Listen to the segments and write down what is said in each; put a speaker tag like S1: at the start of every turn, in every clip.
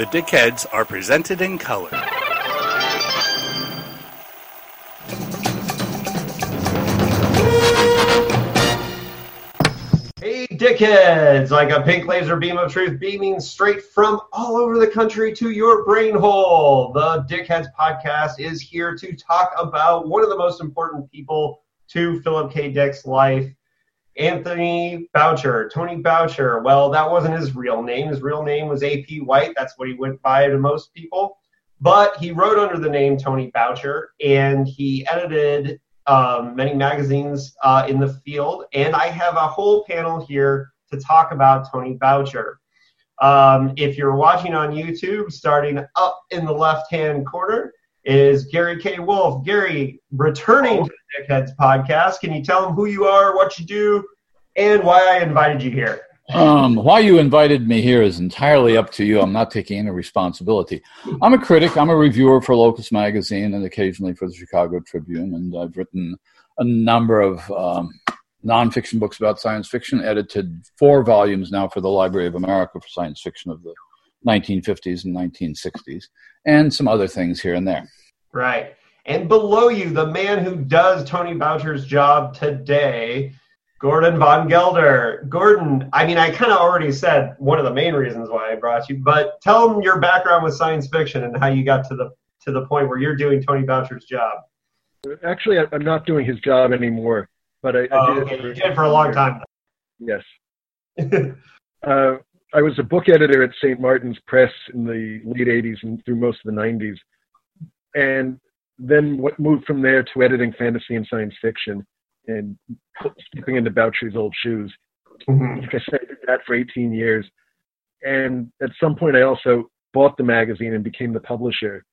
S1: The Dickheads are presented in color.
S2: Hey, dickheads! Like a pink laser beam of truth beaming straight from all over the country to your brain hole. The Dickheads podcast is here to talk about one of the most important people to Philip K. Dick's life, Anthony Boucher. Tony Boucher. Well, that wasn't his real name. His real name was A.P. White. That's what he went by to most people. But he wrote under the name Tony Boucher, and he edited um, many magazines uh, in the field, and I have a whole panel here to talk about Tony Boucher. Um, if you're watching on YouTube, starting up in the left hand corner is Gary K. Wolfe. Gary, returning to the Dickheads podcast, can you tell them who you are, what you do, and why I invited you here?
S3: Um, why you invited me here is entirely up to you. I'm not taking any responsibility. I'm a critic. I'm a reviewer for Locus Magazine and occasionally for the Chicago Tribune. And I've written a number of um, nonfiction books about science fiction, edited four volumes now for the Library of America for science fiction of the 1950s and 1960s, and some other things here and there.
S2: Right. And below you, the man who does Tony Boucher's job today Gordon Van Gelder. Gordon, I mean, I kind of already said one of the main reasons why I brought you, but tell them your background with science fiction and how you got to the to the point where you're doing Tony Boucher's job.
S4: Actually, I'm not doing his job anymore, but I,
S2: oh,
S4: I did,
S2: okay. it for, you did for a long time.
S4: Yes. uh, I was a book editor at St. Martin's Press in the late 80s and through most of the 90s, and then moved from there to editing fantasy and science fiction and stepping into Boucher's old shoes. Mm-hmm. Like I said, I did that for 18 years. And at some point, I also bought the magazine and became the publisher.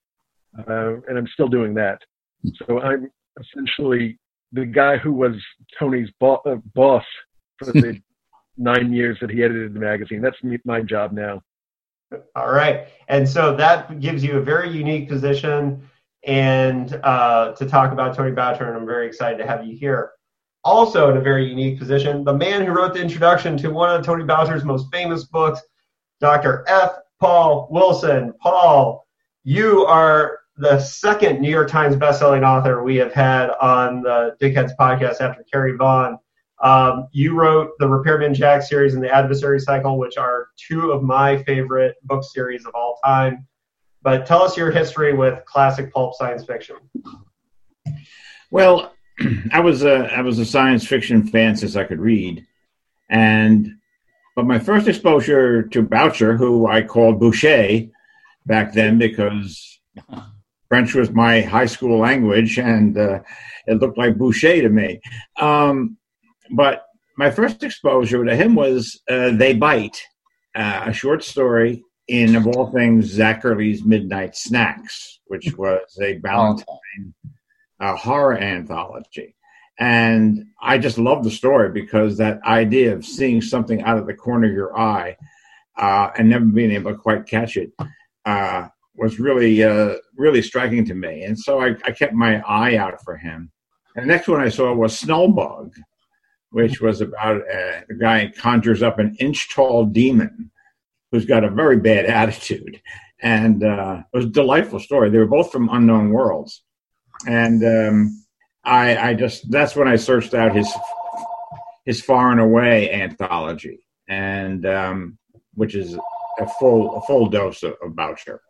S4: Uh, and I'm still doing that. So I'm essentially the guy who was Tony's bo- uh, boss for the nine years that he edited the magazine. That's me, my job now.
S2: All right. And so that gives you a very unique position and uh, to talk about Tony Boucher, and I'm very excited to have you here also in a very unique position, the man who wrote the introduction to one of Tony Boucher's most famous books, Dr. F. Paul Wilson. Paul, you are the second New York Times bestselling author we have had on the Dickheads podcast after Carrie Vaughn. Um, you wrote the Repairman Jack series and the Adversary Cycle, which are two of my favorite book series of all time. But tell us your history with classic pulp science fiction.
S5: Well, I was a I was a science fiction fan since I could read, and but my first exposure to Boucher, who I called Boucher back then because French was my high school language, and uh, it looked like Boucher to me. Um, but my first exposure to him was uh, They Bite, uh, a short story in, of all things, Zacherley's Midnight Snacks, which was a Ballantine a horror anthology. And I just love the story because that idea of seeing something out of the corner of your eye uh, and never being able to quite catch it uh, was really, uh, really striking to me. And so I, I, kept my eye out for him. And the next one I saw was Snulbug, which was about a, a guy conjures up an inch tall demon who's got a very bad attitude. And uh, it was a delightful story. They were both from unknown worlds and um, I, I just that's when I searched out his his Far and Away anthology, and um, which is a full a full dose of, of Boucher.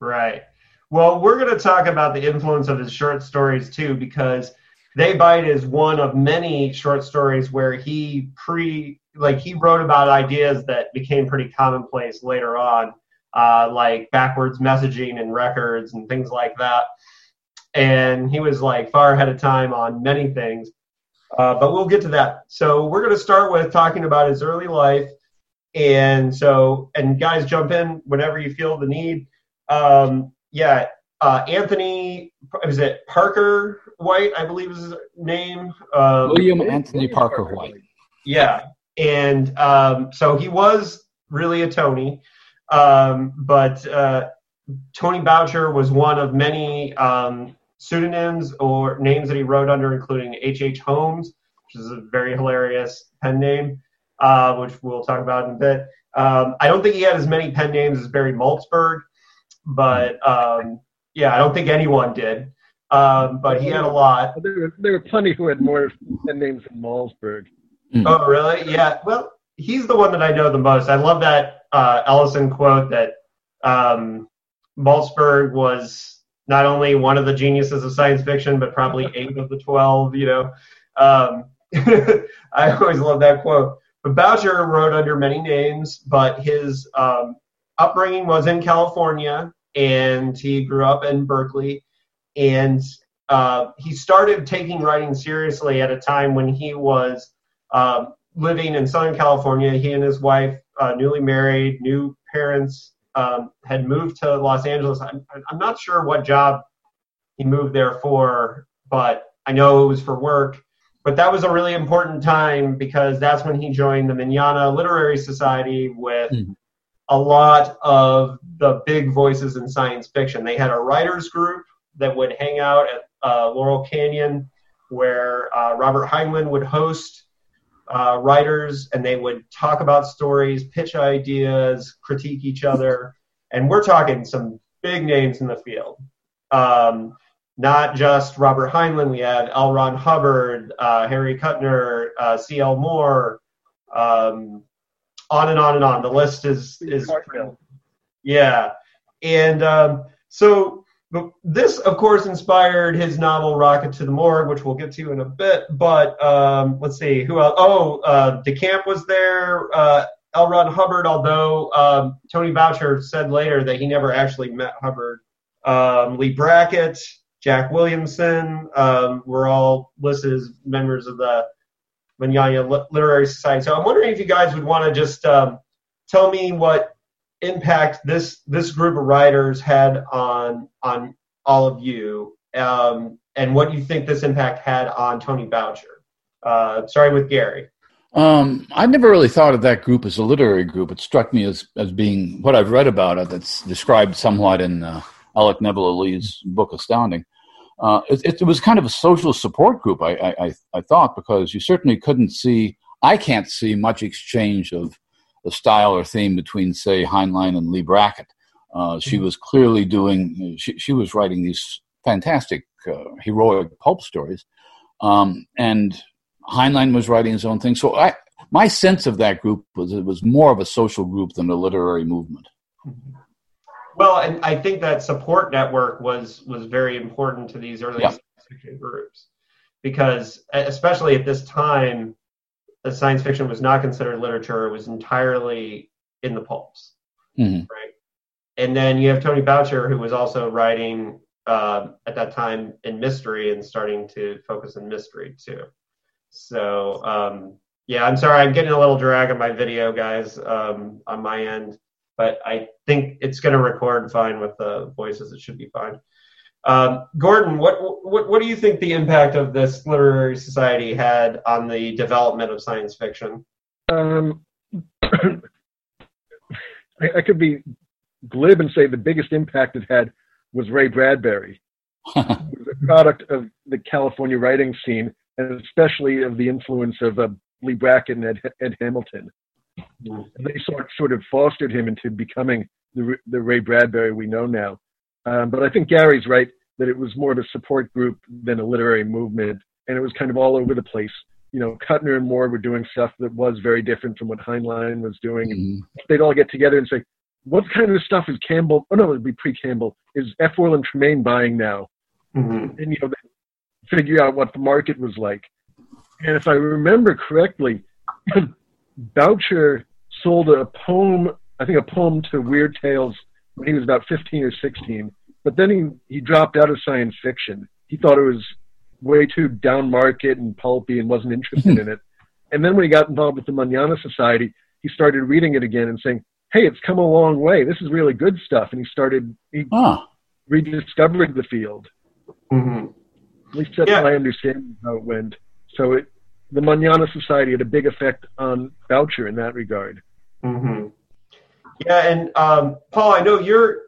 S2: Right. Well, we're going to talk about the influence of his short stories too, because They Bite is one of many short stories where he pre like he wrote about ideas that became pretty commonplace later on, uh, like backwards messaging and records and things like that and he was like far ahead of time on many things. Uh, but we'll get to that. So we're going to start with talking about his early life, and so and guys jump in whenever you feel the need. Um, yeah, uh, Anthony is it Parker White? I believe is his name.
S3: Um, William Anthony Parker White.
S2: Yeah, and um, so he was really a Tony, um, but uh, Tony Boucher was one of many um, pseudonyms or names that he wrote under, including H.H. H. Holmes, which is a very hilarious pen name, uh, which we'll talk about in a bit. Um, I don't think he had as many pen names as Barry Malzberg, but um, yeah, I don't think anyone did. Um, but he had a lot.
S4: There were, there were plenty who had more pen names than Malzberg.
S2: Mm. Oh, really? Yeah. Well, he's the one that I know the most. I love that uh, Ellison quote that um, Malzberg was not only one of the geniuses of science fiction, but probably eight of the twelve. You know, um, I always love that quote. But Boucher wrote under many names, but his um, upbringing was in California, and he grew up in Berkeley, and uh, he started taking writing seriously at a time when he was um, living in Southern California. He and his wife, uh, newly married, new parents, um, had moved to Los Angeles. I'm, I'm not sure what job he moved there for, but I know it was for work. But that was a really important time because that's when he joined the Manana Literary Society with mm-hmm. a lot of the big voices in science fiction. They had a writers group that would hang out at uh, Laurel Canyon where uh, Robert Heinlein would host uh, writers and they would talk about stories, pitch ideas, critique each other. And we're talking some big names in the field. Um, not just Robert Heinlein, we had L. Ron Hubbard, uh, Harry Kuttner, uh, C.L. Moore, um, on and on and on. The list is is yeah, and um, so but this, of course, inspired his novel Rocket to the Morgue, which we'll get to in a bit. But um, let's see, who else? Oh, uh, DeCamp was there. Uh, L. Ron Hubbard, although um, Tony Boucher said later that he never actually met Hubbard. Um, Leigh Brackett, Jack Williamson um, were all listed as members of the Manana Literary Society. So I'm wondering if you guys would want to just um, tell me what impact this this group of writers had on on all of you, um, and what you think this impact had on Tony Boucher. Uh, starting with Gary.
S3: Um, I never really thought of that group as a literary group. It struck me as as being what I've read about it. That's described somewhat in uh, Alec Nevala-Lee's book Astounding. Uh, it, it, was kind of a social support group. I, I I thought because you certainly couldn't see. I can't see much exchange of the style or theme between, say, Heinlein and Leigh Brackett. Uh, she mm-hmm. was clearly doing, she, she was writing these fantastic, uh, heroic pulp stories. Um, and Heinlein was writing his own thing. So I, my sense of that group was it was more of a social group than a literary movement.
S2: Mm-hmm. Well, and I think that support network was was very important to these early yeah. groups because, especially at this time, science fiction was not considered literature; it was entirely in the pulps, mm-hmm. right? And then you have Tony Boucher, who was also writing uh, at that time in mystery and starting to focus in mystery too. So um, yeah, I'm sorry, I'm getting a little drag on my video, guys, um, on my end, but I think it's going to record fine with the voices. It should be fine. Um, Gordon, what, what what do you think the impact of this literary society had on the development of science fiction?
S4: Um, I, I, could be glib and say the biggest impact it had was Ray Bradbury. it was a product of the California writing scene, and especially of the influence of uh, Leigh Brackett and Ed, Ed Hamilton. Mm-hmm. They sort sort of fostered him into becoming the the Ray Bradbury we know now. Um, but I think Gary's right that it was more of a support group than a literary movement, and it was kind of all over the place. You know, Kuttner and Moore were doing stuff that was very different from what Heinlein was doing, mm-hmm. and they'd all get together and say, "What kind of stuff is Campbell? Oh no, it'd be pre-Campbell. Is F. Orlin Tremaine buying now?" Mm-hmm. And you know, figure out what the market was like. And if I remember correctly, Boucher sold a poem, I think a poem to Weird Tales when he was about 15 or 16. But then he, he dropped out of science fiction. He thought it was way too down market and pulpy and wasn't interested hmm. in it. And then when he got involved with the Manana Society, he started reading it again and saying, "Hey, it's come a long way. This is really good stuff." And he started he ah. rediscovered the field. Mm-hmm. At least that's yeah. my understanding how it went. So it, the Manana Society had a big effect on Boucher in that regard.
S2: Mm-hmm. Yeah, and um, Paul, I know you're.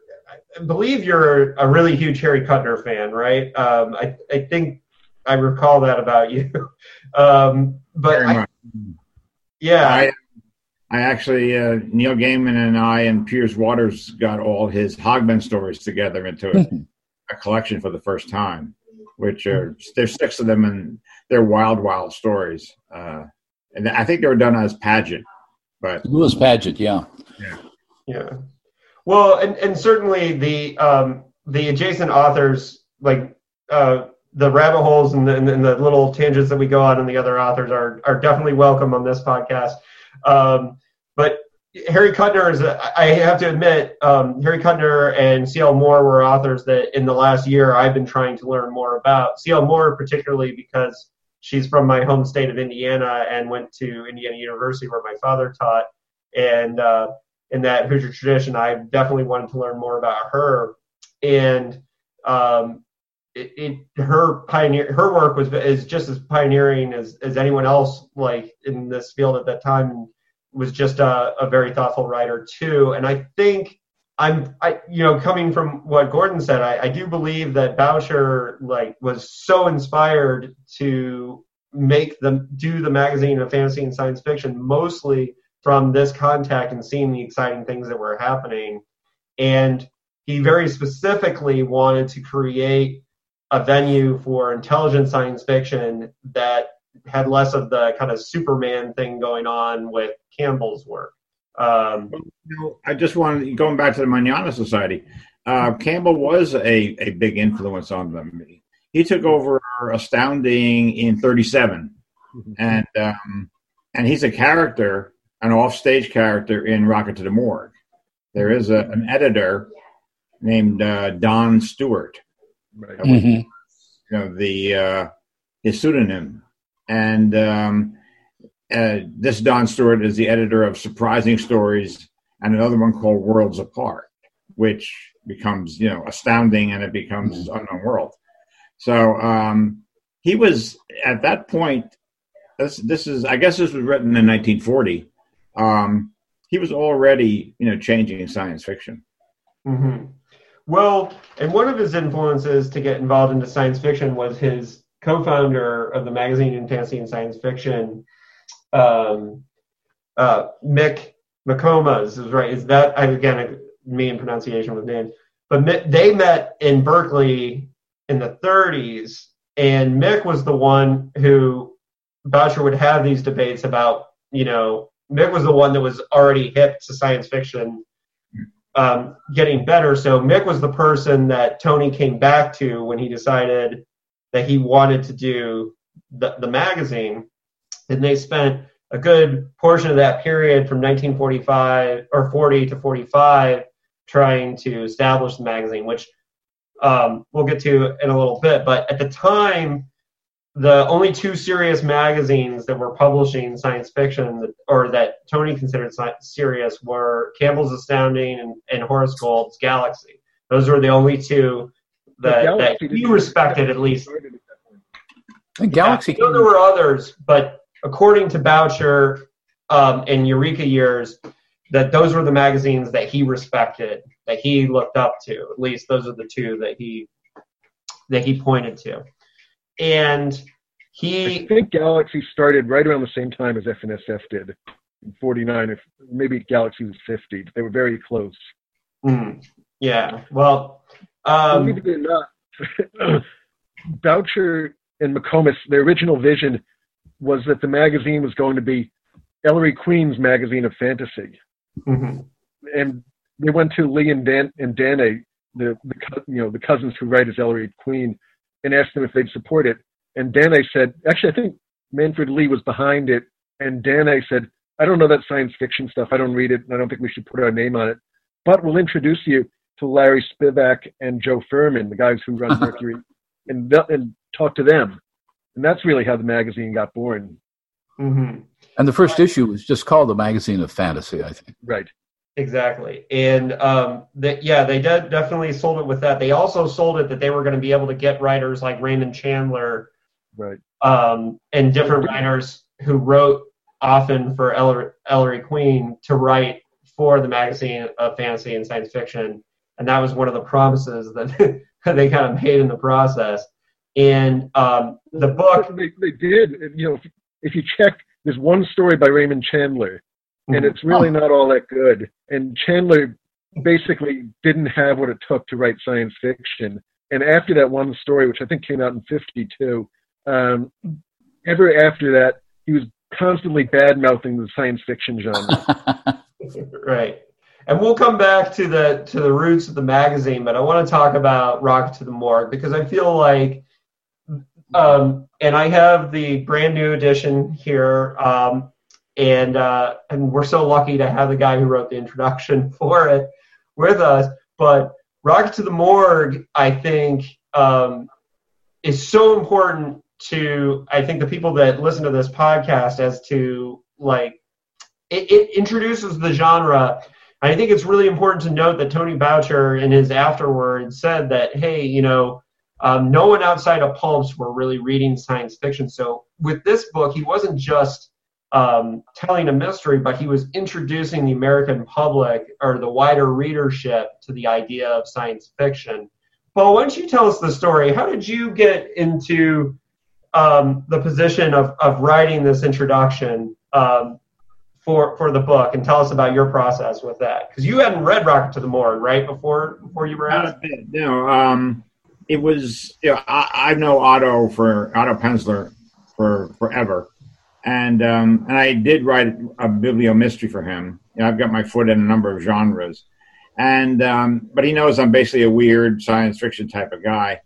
S2: I believe you're a really huge Harry Kuttner fan, right? Um, I I think I recall that about you. um, but I, yeah,
S5: I, I actually uh, Neil Gaiman and I and Pierce Watters got all his Hogben stories together into a, a collection for the first time, which are there's six of them and they're wild, wild stories. Uh, and I think they were done as Padgett, but
S3: Lewis Padgett, yeah,
S2: yeah, yeah. Well, and and certainly the um, the adjacent authors like uh, the rabbit holes and the, and the little tangents that we go on and the other authors are are definitely welcome on this podcast. Um, but Harry Kuttner is, a, I have to admit, um, Harry Kuttner and C.L. Moore were authors that in the last year I've been trying to learn more about. C.L. Moore, particularly because she's from my home state of Indiana and went to Indiana University where my father taught. And uh, in that Hoosier tradition, I definitely wanted to learn more about her. And um, it, it, her pioneer her work was is just as pioneering as, as anyone else like in this field at that time and was just a, a very thoughtful writer too and i think i'm i you know coming from what gordon said i, I do believe that boucher like was so inspired to make them do the magazine of fantasy and science fiction mostly from this contact and seeing the exciting things that were happening and he very specifically wanted to create a venue for intelligent science fiction that had less of the kind of Superman thing going on with Campbell's work. Um,
S5: well, you know, I just wanted going back to the Manana Society. Uh, Campbell was a, a big influence on them. He took over Astounding in '37, mm-hmm. and um, and he's a character, an offstage character in Rocket to the Morgue. There is a, an editor named uh, Don Stewart
S3: Right. Mm-hmm. You
S5: know the uh, his pseudonym, and um, uh, this Don Stewart is the editor of Surprising Stories and another one called Worlds Apart, which becomes you know astounding and it becomes mm-hmm. unknown world. So um, he was at that point. This this is I guess this was written in 1940. Um, he was already you know changing science fiction.
S2: Mm-hmm. Well, and one of his influences to get involved into science fiction was his co-founder of the magazine in fantasy and science fiction, um, uh, Mick McComas is right. Is that I again me in pronunciation with names, but they met in Berkeley in the 30s, and Mick was the one who Boucher would have these debates about. You know, Mick was the one that was already hip to science fiction um, getting better. So Mick was the person that Tony came back to when he decided that he wanted to do the, the magazine. And they spent a good portion of that period from 1945 or 40 to 45 trying to establish the magazine, which um, we'll get to in a little bit. But at the time, the only two serious magazines that were publishing science fiction or that Tony considered serious were Campbell's Astounding and, and Horace Gold's Galaxy. Those were the only two that, that he respected at least.
S3: And Galaxy.
S2: Yeah, there were others, but according to Boucher um, and Eureka years, that those were the magazines that he respected, that he looked up to. At least those are the two that he that he pointed to and he.
S4: I think Galaxy started right around the same time as F&SF did, in '49. If maybe Galaxy was 50, they were very close.
S2: Mm, yeah. Well, um,
S4: believe it or not, Boucher and McComas, their original vision was that the magazine was going to be Ellery Queen's magazine of fantasy.
S2: Mm-hmm.
S4: And they went to Lee and Dan and Dannay, the, the you know the cousins who write as Ellery Queen, and asked them if they'd support it. And Dannay said, actually, I think Manfred Lee was behind it. And Dannay said, I don't know that science fiction stuff. I don't read it, and I don't think we should put our name on it. But we'll introduce you to Larry Spivak and Joe Ferman, the guys who run Mercury, and, and talk to them. And that's really how the magazine got born.
S2: Mm-hmm.
S3: And the first issue was just called the Magazine of Fantasy, I think.
S4: Right.
S2: Exactly, and um, that yeah, they de- definitely sold it with that. They also sold it that they were going to be able to get writers like Raymond Chandler,
S4: right,
S2: um, and different writers who wrote often for Ellery, Ellery Queen to write for the magazine of fantasy and science fiction, and that was one of the promises that they kind of made in the process. And um, the book
S4: they, they did, you know, if, if you check, there's one story by Raymond Chandler and it's really not all that good. And Chandler basically didn't have what it took to write science fiction. And after that one story, which I think came out in '52, um, ever after that, he was constantly bad mouthing the science fiction genre.
S2: right. And we'll come back to the to the roots of the magazine, but I want to talk about Rocket to the Morgue because I feel like, um, and I have the brand new edition here, um, and uh, and we're so lucky to have the guy who wrote the introduction for it with us. But Rocket to the Morgue, I think, um, is so important to I think the people that listen to this podcast as to like it, it introduces the genre. I think it's really important to note that Tony Boucher in his afterwards said that hey, you know, um, no one outside of pulps were really reading science fiction. So with this book, he wasn't just um, telling a mystery, but he was introducing the American public or the wider readership to the idea of science fiction. Paul, why don't you tell us the story? How did you get into um, the position of, of writing this introduction um, for for the book, and tell us about your process with that? Because you hadn't read Rocket to the Morgue, right? Before before you were asked.
S5: No, um, it was. You know, I, I know Otto for Otto Penzler for forever and um, and I did write a bibliomystery for him. You know, I've got my foot in a number of genres, and um, but he knows I'm basically a weird science fiction type of guy,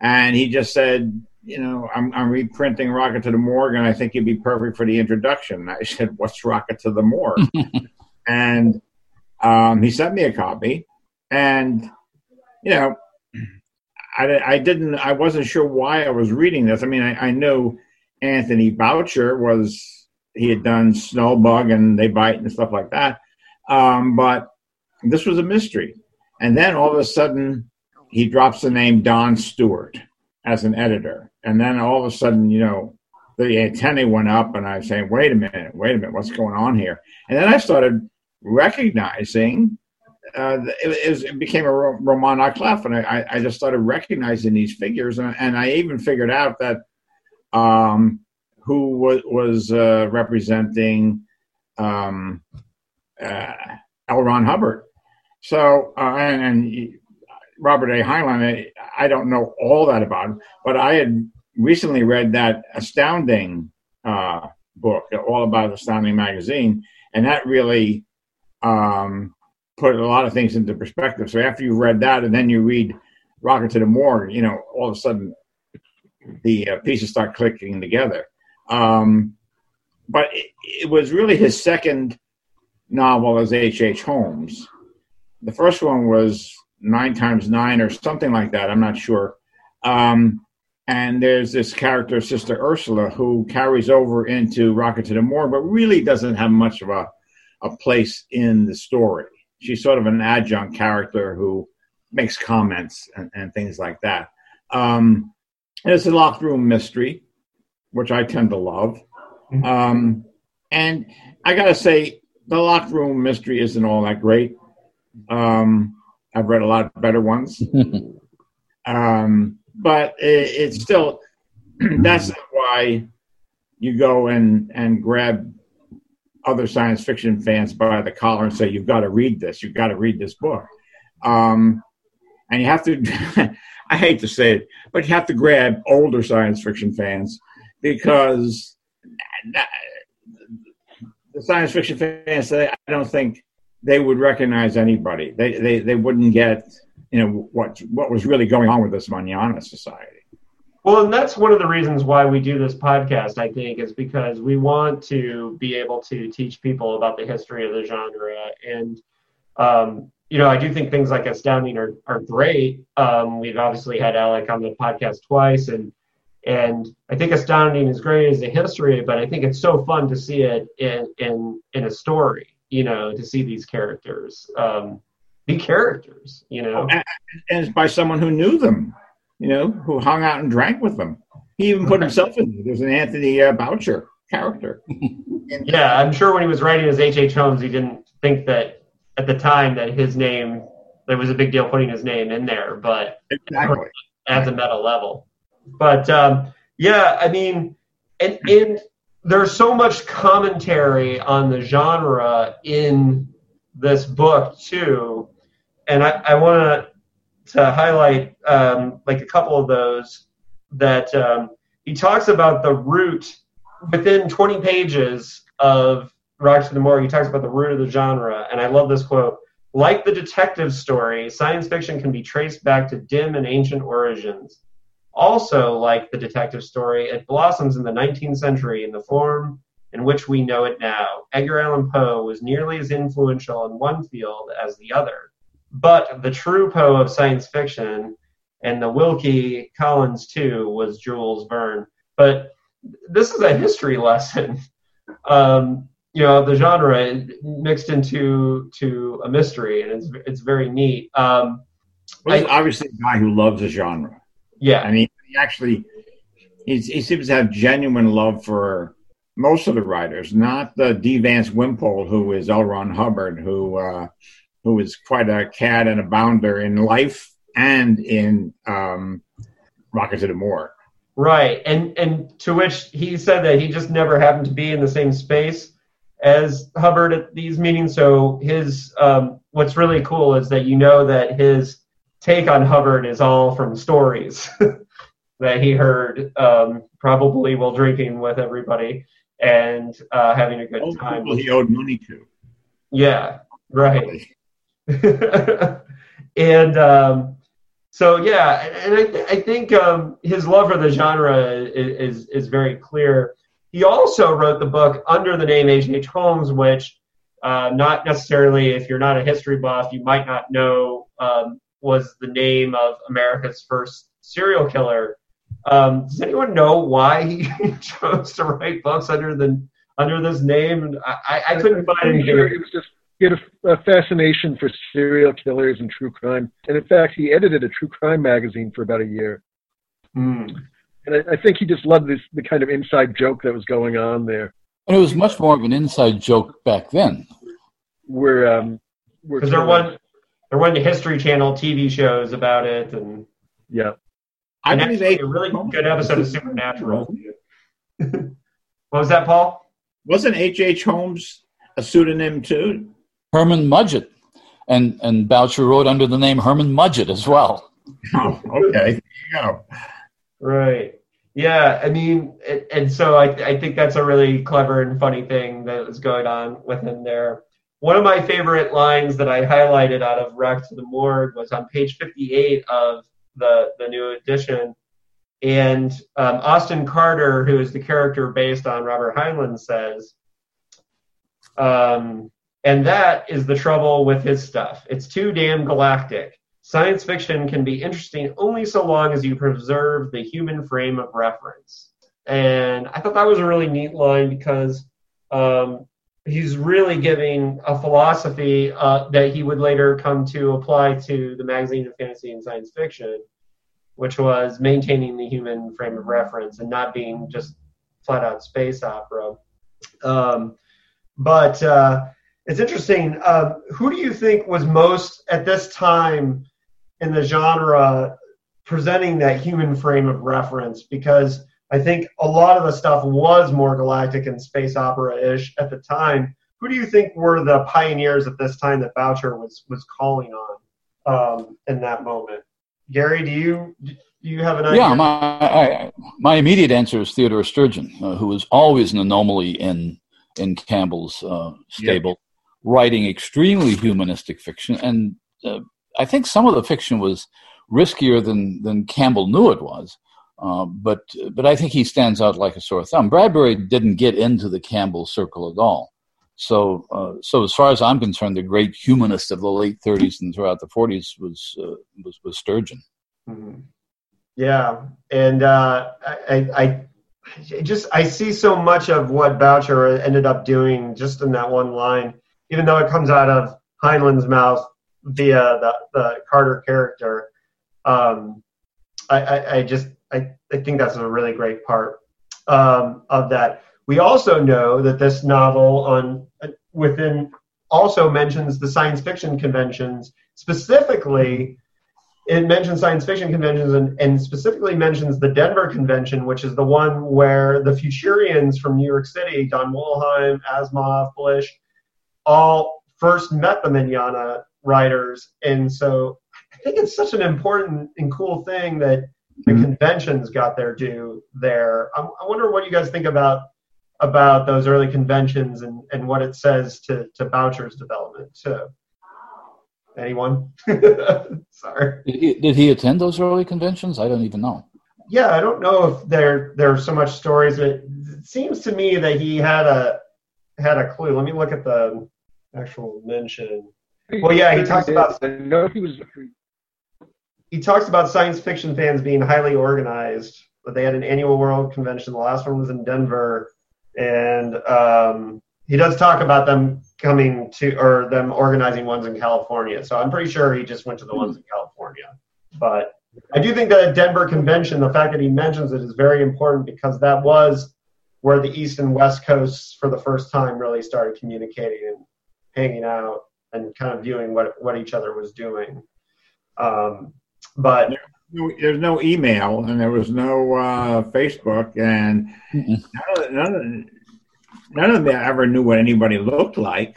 S5: and he just said, you know, I'm I'm reprinting Rocket to the Morgue, and I think it'd be perfect for the introduction. And I said, what's Rocket to the Morgue? and um, he sent me a copy, and you know, I, I didn't, I wasn't sure why I was reading this. I mean, I, I knew Anthony Boucher was he had done Snulbug and They Bite and stuff like that, um, but this was a mystery. And then all of a sudden, he drops the name Don Stewart as an editor, and then all of a sudden, you know, the antennae went up, and I was saying, "Wait a minute, wait a minute, what's going on here?" And then I started recognizing uh, it, was, it, became a roman à clef, and I, I, just started recognizing these figures, and, and, I even figured out that um, who was, was uh, representing um, uh, L. Ron Hubbard. So, uh, and, and, Robert A. Heinlein, I, I, don't know all that about him, but I had recently read that astounding uh, book, all about Astounding Magazine, and that really um, put a lot of things into perspective. So after you've read that, and then you read Rocket to the Morgue, you know, all of a sudden the uh, pieces start clicking together. Um, but it, it, was really his second novel as H. H. Holmes. The first one was Nine Times Nine or something like that. I'm not sure. Um, and there's this character, Sister Ursula, who carries over into Rocket to the Morgue, but really doesn't have much of a, a place in the story. She's sort of an adjunct character who makes comments and, and things like that. Um, it's a locked room mystery, which I tend to love. Mm-hmm. Um, and I got to say, the locked room mystery isn't all that great. Um, I've read a lot better ones. um, but it, it's still, that's why you go and, and grab other science fiction fans by the collar and say, you've got to read this. You've got to read this book. Um, and you have to I hate to say it, but you have to grab older science fiction fans because the science fiction fans, I don't think they would recognize anybody. They, they, they wouldn't get, you know, what, what was really going on with this Manana society.
S2: Well, and that's one of the reasons why we do this podcast, I think, is because we want to be able to teach people about the history of the genre. And um, you know, I do think things like Astounding are, are great. Um, we've obviously had Alec on the podcast twice, and and I think Astounding is great as a history, but I think it's so fun to see it in in in a story. You know, to see these characters um, be characters. You know,
S5: and, and by someone who knew them. You know, who hung out and drank with them. He even put himself in. There's an Anthony uh, Boucher character.
S2: yeah, I'm sure when he was writing his H. H. Holmes, he didn't think that at the time that his name there was a big deal putting his name in there, but
S5: exactly.
S2: at the meta level. But um, yeah, I mean, and and there's so much commentary on the genre in this book too, and I, I want to highlight um, like a couple of those that um, he talks about the root within 20 pages of The Morgue. He talks about the root of the genre, and I love this quote. Like the detective story, science fiction can be traced back to dim and ancient origins. Also, like the detective story, it blossoms in the 19th century in the form in which we know it now. Edgar Allan Poe was nearly as influential in one field as the other. But the true Poe of science fiction, and the Wilkie Collins too, was Jules Verne. But this is a history lesson. Um, you know, the genre mixed into to a mystery, and it's it's very neat. Um,
S5: well, I, obviously a guy who loves the genre.
S2: Yeah,
S5: I mean, he actually he seems to have genuine love for most of the writers, not the D. Vance Wimpole, who is L. Ron Hubbard, who uh, who is quite a cad and a bounder in life and in um, Rocket to the Morgue.
S2: Right, and and to which he said that he just never happened to be in the same space as Hubbard at these meetings. So his um, what's really cool is that you know that his take on Hubbard is all from stories that he heard, um, probably while drinking with everybody and uh, having a good all time.
S5: People he owed money to.
S2: Yeah, right. and um, so yeah, and I, I think um, his love for the genre is, is, is very clear. He also wrote the book under the name H. H. Holmes, which uh, not necessarily, if you're not a history buff, you might not know um, was the name of America's first serial killer. Um, does anyone know why he chose to write books under the under this name? I, I couldn't find anything.
S4: Sure it was just he had a, a, fascination for serial killers and true crime, and in fact, he edited a true crime magazine for about a year.
S2: Mm.
S4: And I, I, think he just loved this the kind of inside joke that was going on there.
S3: And it was much more of an inside joke back then.
S4: Where um,
S2: because there won there won the History Channel TV shows about it, and
S4: yeah,
S2: I and actually a really good episode of Supernatural. what was that, Paul?
S5: Wasn't H. H. Holmes a pseudonym too?
S3: Herman Mudgett, and and Boucher wrote under the name Herman Mudgett as well.
S5: Oh, okay, there you go.
S2: Right. Yeah, I mean, it, and so I, I think that's a really clever and funny thing that was going on with him there. One of my favorite lines that I highlighted out of Rock to the Morgue was on page 58 of the, the new edition. And um, Austin Carter, who is the character based on Robert Heinlein, says, um, and that is the trouble with his stuff. It's too damn galactic. Science fiction can be interesting only so long as you preserve the human frame of reference. And I thought that was a really neat line because um, he's really giving a philosophy uh, that he would later come to apply to the magazine of fantasy and science fiction, which was maintaining the human frame of reference and not being just flat out space opera. Um, but uh, it's interesting. Uh, who do you think was most at this time in the genre presenting that human frame of reference because I think a lot of the stuff was more galactic and space opera ish at the time. Who do you think were the pioneers at this time that Boucher was was calling on um, in that moment? Gary, do you do you have an idea?
S3: Yeah, my I, my immediate answer is Theodore Sturgeon, uh, who was always an anomaly in in Campbell's uh, stable, writing extremely humanistic fiction and uh, I think some of the fiction was riskier than than Campbell knew it was. Uh, but but I think he stands out like a sore thumb. Bradbury didn't get into the Campbell circle at all. So uh, so as far as I'm concerned, the great humanist of the late 30s and throughout the 40s was uh, was, was Sturgeon.
S2: Mm-hmm. Yeah, and uh, I, I I just I see so much of what Boucher ended up doing just in that one line, even though it comes out of Heinlein's mouth via the, the Carter character. Um, I, I, I, just I, I think that's a really great part um, of that. We also know that this novel on within also mentions the science fiction conventions. Specifically, it mentions science fiction conventions and, and specifically mentions the Denver convention, which is the one where the Futurians from New York City, Don Wollheim, Asimov, Blish, all first met the Manana writers. And so I think it's such an important and cool thing that the mm-hmm. conventions got their due there. I, I, wonder what you guys think about about those early conventions and, and what it says to, to Boucher's development too. Anyone? Sorry.
S3: Did he, did he attend those early conventions? I don't even know.
S2: Yeah, I don't know if there there are so much stories. It, it seems to me that he had a had a clue. Let me look at the actual mention. Well, yeah, he talks about.
S4: No, he was.
S2: He talks about science fiction fans being highly organized. But they had an annual world convention. The last one was in Denver, and um, he does talk about them coming to or them organizing ones in California. So I'm pretty sure he just went to the ones in California. But I do think that Denver convention, the fact that he mentions it is very important because that was where the East and West coasts for the first time really started communicating and hanging out and kind of viewing what, what each other was doing. Um, but
S5: there's no email and there was no uh, Facebook and none of, none, of, none of them ever knew what anybody looked like.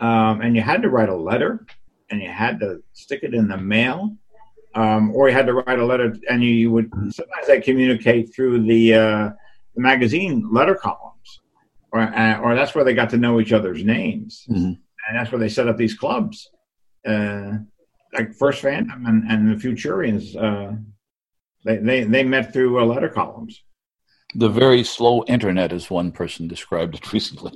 S5: Um, and you had to write a letter and you had to stick it in the mail. Um, or you had to write a letter and you, you would sometimes they communicate through the, uh, the magazine letter columns or, uh, or that's where they got to know each other's names. Mm-hmm. And that's where they set up these clubs. Uh, like First Phantom and, and the Futurians, uh, they, they, they met through uh, letter columns.
S3: The very slow internet, as one person described it recently.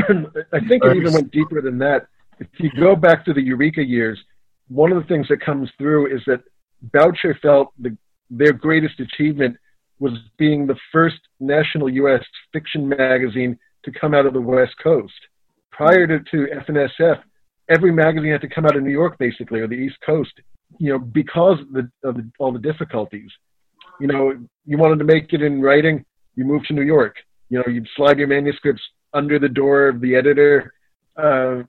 S4: I think it even went deeper than that. If you go back to the Eureka years, one of the things that comes through is that Boucher felt the, their greatest achievement was being the first national U.S. fiction magazine to come out of the West Coast. Prior to, to F&SF, every magazine had to come out of New York, basically, or the East Coast, you know, because of, the, of the, all the difficulties. You know, you wanted to make it in writing, you moved to New York. You know, you'd slide your manuscripts under the door of the editor. Uh,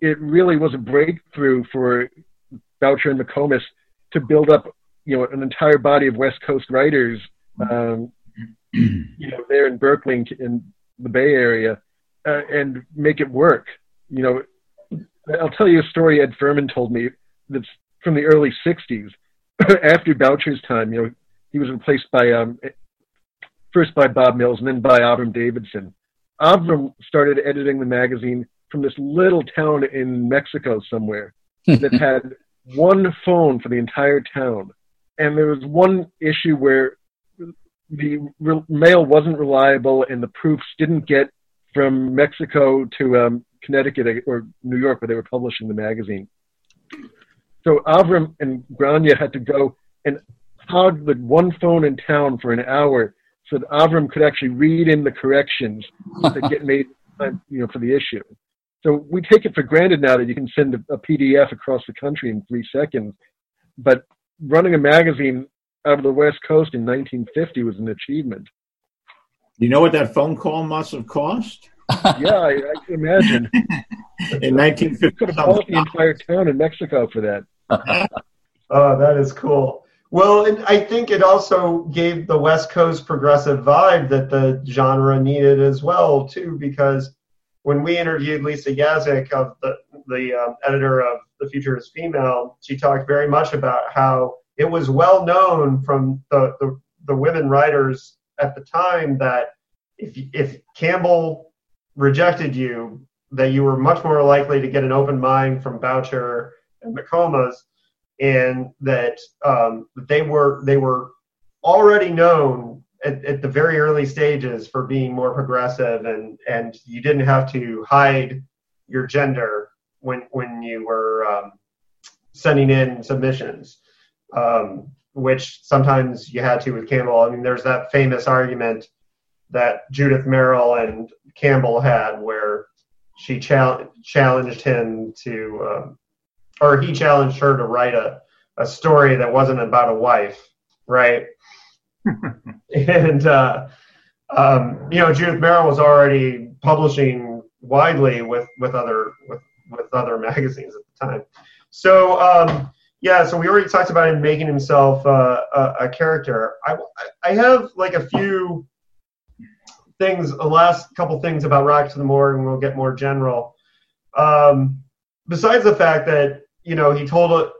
S4: it really was a breakthrough for Boucher and McComas to build up, you know, an entire body of West Coast writers, um, you know, there in Berkeley in the Bay Area, uh, and make it work. You know, I'll tell you a story Ed Ferman told me that's from the early 60s. After Boucher's time, you know, he was replaced by, um, first by Bob Mills and then by Avram Davidson. Avram started editing the magazine from this little town in Mexico somewhere that had one phone for the entire town. And there was one issue where the re- mail wasn't reliable and the proofs didn't get from Mexico to um, Connecticut or New York where they were publishing the magazine. So Avram and Grania had to go and hog the one phone in town for an hour so that Avram could actually read in the corrections that get made, you know, for the issue. So we take it for granted now that you can send a, a PDF across the country in three seconds, but running a magazine out of the West Coast in 1950 was an achievement.
S5: You know what that phone call must have cost?
S4: yeah, I, I, can imagine.
S5: In 1950,
S4: could have bought the entire town in Mexico for that.
S2: oh, that is cool. Well, and I think it also gave the West Coast progressive vibe that the genre needed as well, too, because when we interviewed Lisa Yaszek, of the the um, editor of The Future is Female, she talked very much about how it was well known from the, the, the women writers at the time that if if Campbell rejected you, that you were much more likely to get an open mind from Boucher and McComas, and that um, they were they were already known at, at, the very early stages for being more progressive, and and you didn't have to hide your gender when when you were um, sending in submissions, um, which sometimes you had to with Campbell. I mean, there's that famous argument that Judith Merril and Campbell had, where she chal- challenged him to, um, or he challenged her to write a, a story that wasn't about a wife, right? and uh, um, you know, Judith Merril was already publishing widely with with other with with other magazines at the time. So um, yeah, so we already talked about him making himself uh, a, a, character. I, I have like a few things, the last couple things about Rocket to the Morgue, and we'll get more general. Um, besides the fact that you know he told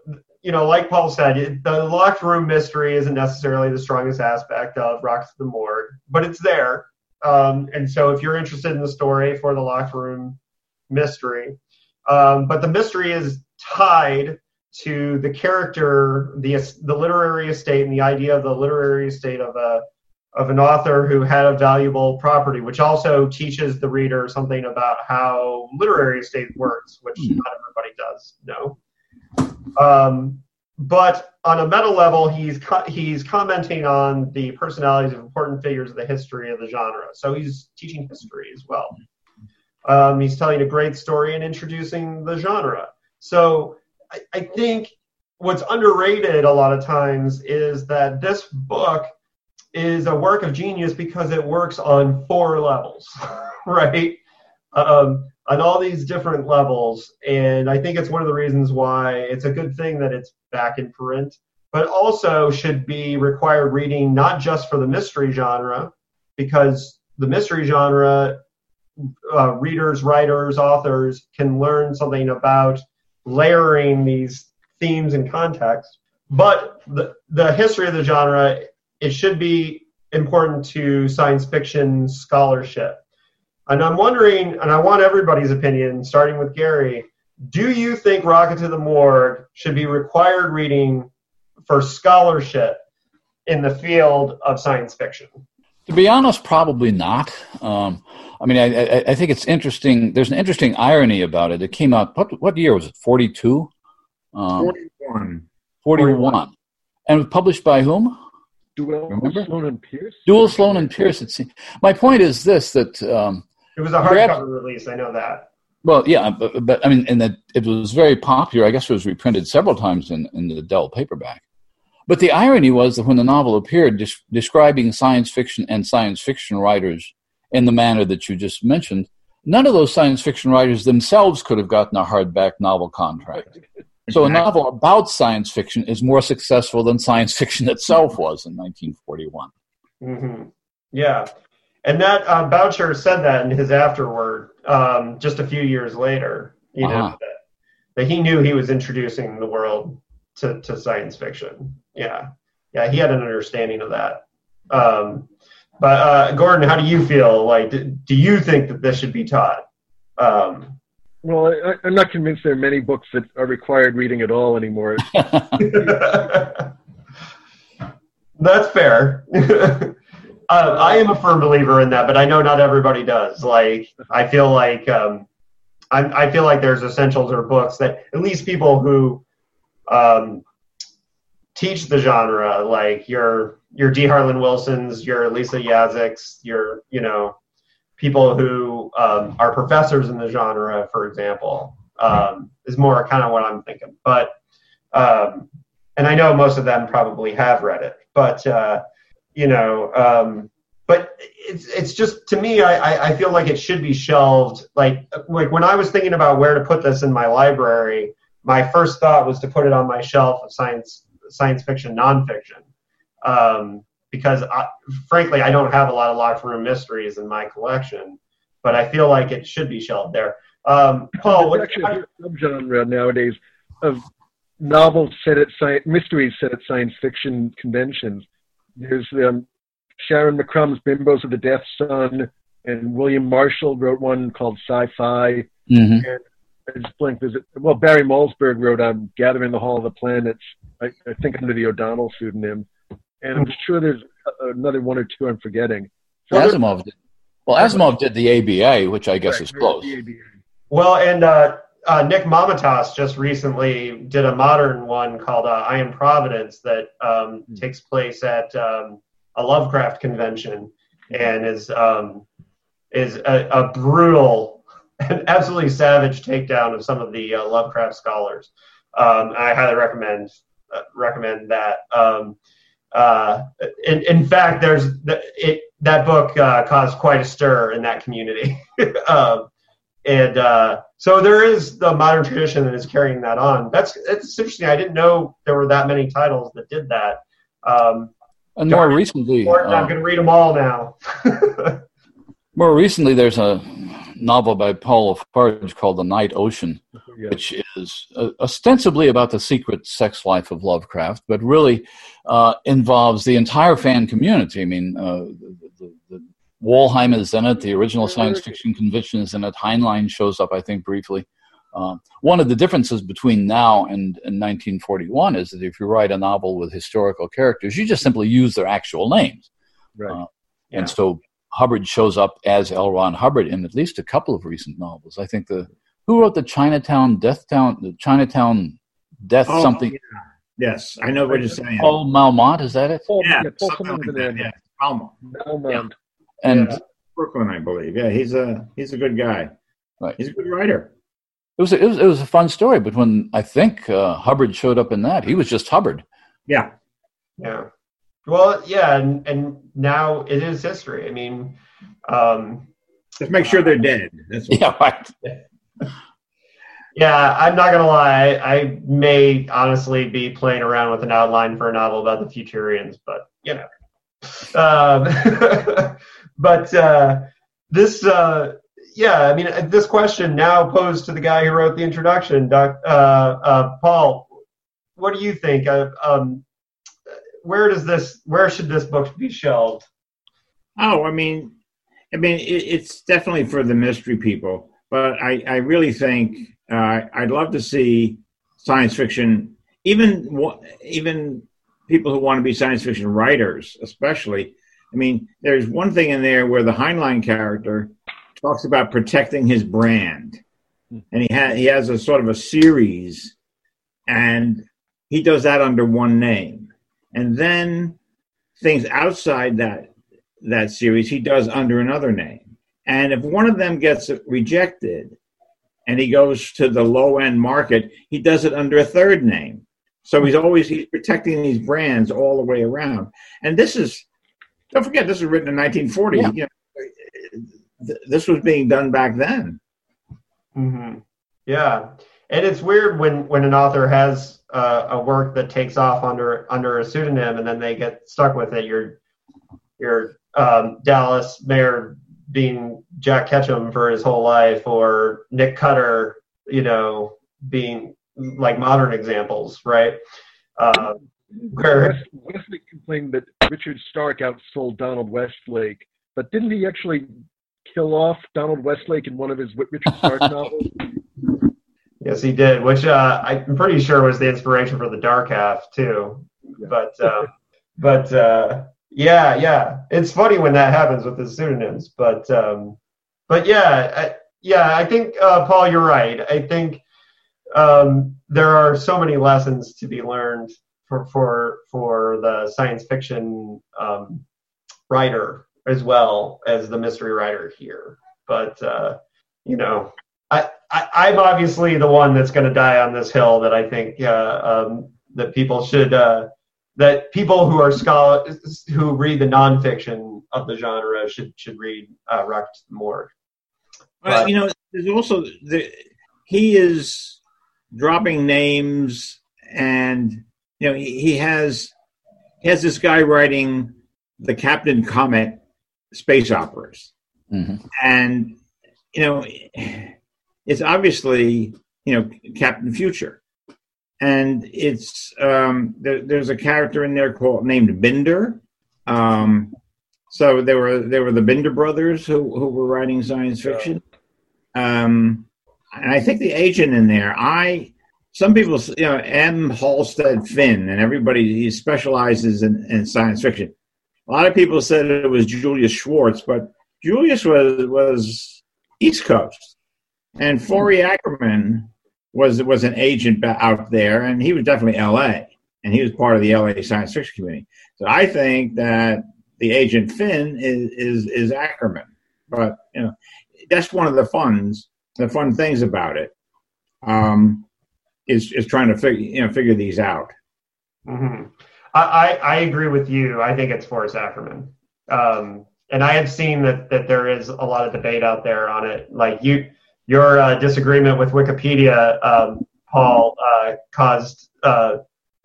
S2: you know like Paul said, the locked room mystery isn't necessarily the strongest aspect of Rocket to the Morgue, but it's there. Um, and so if you're interested in the story for the locked room mystery, um, but the mystery is tied to the character, the the literary estate, and the idea of the literary estate of a of an author who had a valuable property, which also teaches the reader something about how literary estate works, which mm. not everybody does know. Um, but on a meta level, he's co- he's commenting on the personalities of important figures of the history of the genre. So he's teaching history as well. Um, he's telling a great story and introducing the genre. So I, I think what's underrated a lot of times is that this book is a work of genius because it works on four levels, right? Um, on all these different levels. And I think it's one of the reasons why it's a good thing that it's back in print, but also should be required reading not just for the mystery genre, because the mystery genre, uh, readers, writers, authors can learn something about layering these themes and context. But the, the history of the genre, it should be important to science fiction scholarship. And I'm wondering, and I want everybody's opinion, starting with Gary, do you think Rocket to the Morgue should be required reading for scholarship in the field of science fiction?
S3: To be honest, probably not. Um, I mean, I, I, I, think it's interesting. There's an interesting irony about it. It came out, what, what year was it? 42?
S5: Um, 41.
S3: 41. 41. And was published by whom?
S4: Duell, Remember? Sloan and Pearce?
S3: Duell, Sloan and Pearce. It seems. My point is this, that... Um,
S2: it was a hardcover release, I know that.
S3: Well, yeah, but, but I mean, and that it was very popular. I guess it was reprinted several times in, in the Dell paperback. But the irony was that when the novel appeared, des- describing science fiction and science fiction writers in the manner that you just mentioned, none of those science fiction writers themselves could have gotten a hardback novel contract. So a novel about science fiction is more successful than science fiction itself was in 1941.
S2: Mm-hmm. Yeah, and that uh, Boucher said that in his afterword um, just a few years later. You uh-huh. know that, that he knew he was introducing the world to, to science fiction. Yeah, yeah, he had an understanding of that. Um, but uh, Gordon, how do you feel? Like, do, do, you think that this should be taught? Um,
S4: well, I, am not convinced there are many books that are required reading at all anymore.
S2: That's fair. uh, I am a firm believer in that, but I know not everybody does. Like, I feel like um, I, I feel like there's essentials or books that at least people who um, teach the genre, like your your D. Harlan Wilsons, your Lisa Yaszeks, your you know people who um, are professors in the genre, for example, um, is more kind of what I'm thinking. But um, and I know most of them probably have read it, but uh, you know, um, but it's it's just to me, I, I feel like it should be shelved. Like like when I was thinking about where to put this in my library, my first thought was to put it on my shelf of science science fiction nonfiction. Um, because I, frankly, I don't have a lot of locked room mysteries in my collection, but I feel like it should be shelved there. Um, Paul,
S4: what actually a subgenre nowadays of novels set at science, mysteries set at science fiction conventions. There's um, Sharyn McCrumb's Bimbos of the Death Sun, and William Marshall wrote one called Sci-Fi. Mm-hmm. And I just blinked. There's a, well, Barry Malzberg wrote um, Gather in the Hall of the Planets, I, I think under the O'Donnell pseudonym and I'm sure there's another one or two I'm forgetting.
S3: So Asimov did. Well, Asimov did the ABA, which I guess right, is close.
S2: Well, and uh, uh, Nick Mamatas just recently did a modern one called uh, I Am Providence that um, mm. takes place at um, a Lovecraft convention and is um, is a, a, brutal and absolutely savage takedown of some of the uh, Lovecraft scholars. Um, I highly recommend uh, recommend that. Um, uh, in, in, fact, there's it, that book uh, caused quite a stir in that community. um, and uh, so there is the modern tradition that is carrying that on. That's it's interesting. I didn't know there were that many titles that did that. Um,
S3: and more recently,
S2: uh, I'm going to read them all now.
S3: more recently, there's a novel by Paul La Farge called The Night Ocean, which is uh, ostensibly about the secret sex life of Lovecraft, but really uh, involves the entire fan community. I mean, uh, the, the, Wollheim is in it, the original science fiction convention is in it, Heinlein shows up, I think, briefly. Uh, one of the differences between now and, and 1941 is that if you write a novel with historical characters, you just simply use their actual names.
S4: Right. Uh,
S3: yeah. And so Hubbard shows up as L. Ron Hubbard in at least a couple of recent novels. I think the who wrote the Chinatown Death Town, the Chinatown Death
S5: oh,
S3: something.
S5: Yeah. Yes, I know what you're saying.
S3: Paul Malmont, is that it?
S5: Paul, yeah, yeah Paul like that, yeah. Malmont.
S4: Malmont.
S3: Yeah. And yeah.
S5: Brooklyn, I believe. Yeah, he's a he's a good guy.
S3: Right.
S5: He's a good writer.
S3: It was a, it was it was a fun story, but when I think uh, Hubbard showed up in that, he was just Hubbard.
S5: Yeah.
S2: Yeah. Well, yeah, and and now it is history. I mean, um,
S5: just make sure they're dead. That's
S3: yeah, right.
S2: Yeah, I'm not gonna lie. I may honestly be playing around with an outline for a novel about the Futurians, but you know. Um, but uh, this, uh, yeah, I mean, this question now posed to the guy who wrote the introduction, Doc, uh, uh Paul. What do you think? Uh, um, where does this? Where should this book be shelved?
S5: Oh, I mean, I mean, it, it's definitely for the mystery people, but I, I really think uh, I'd love to see science fiction, even even people who want to be science fiction writers, especially. I mean, there's one thing in there where the Heinlein character talks about protecting his brand, and he ha- he has a sort of a series, and he does that under one name, and then things outside that that series he does under another name. And if one of them gets rejected and he goes to the low end market, he does it under a third name. So he's always he's protecting these brands all the way around. And this is don't forget this was written in 1940. Yeah. You know, this was being done back then.
S2: Mm-hmm. Yeah, and it's weird when when an author has uh, a work that takes off under under a pseudonym and then they get stuck with it. You're you're um, Dallas Mayr being Jack Ketchum for his whole life, or Nick Cutter, you know, being like modern examples, right? Uh,
S4: where Westlake complained that Richard Stark outsold Donald Westlake, but didn't he actually kill off Donald Westlake in one of his Richard Stark novels?
S2: Yes, he did, which uh, I'm pretty sure was the inspiration for the Dark Half too. But uh, but uh, yeah, yeah. It's funny when that happens with the pseudonyms, but um, but yeah, I, yeah. I think uh, Paul, you're right. I think um, there are so many lessons to be learned for for for the science fiction um, writer as well as the mystery writer here. But uh, you know, I, I am obviously the one that's going to die on this hill that I think uh, um, that people should uh, that people who are scholars who read the nonfiction of the genre should should read uh, Rocket to the Morgue.
S5: Well, you know, there's also the, he is dropping names, and you know he, he has he has this guy writing the Captain Comet space operas,
S3: mm-hmm.
S5: and you know it's obviously you know Captain Future and it's um, there, there's a character in there called named Binder. Um, so there were there were the Binder brothers who who were writing science fiction, um, and I think the agent in there. I some people you know M. Halstead Finn, and everybody he specializes in, in science fiction. A lot of people said it was Julius Schwartz, but Julius was was East Coast, and Forry Ackerman was was an agent out there, and he was definitely L.A. and he was part of the L.A. science fiction community. So I think that the agent Finn is is, is Ackerman, but you know that's one of the funds, the fun things about it, um, is is trying to figure you know figure these out.
S2: Mm-hmm. I, I agree with you. I think it's Forrest Ackerman. Um, and I have seen that that there is a lot of debate out there on it. Like you, your uh, disagreement with Wikipedia, um, Paul, uh, caused uh,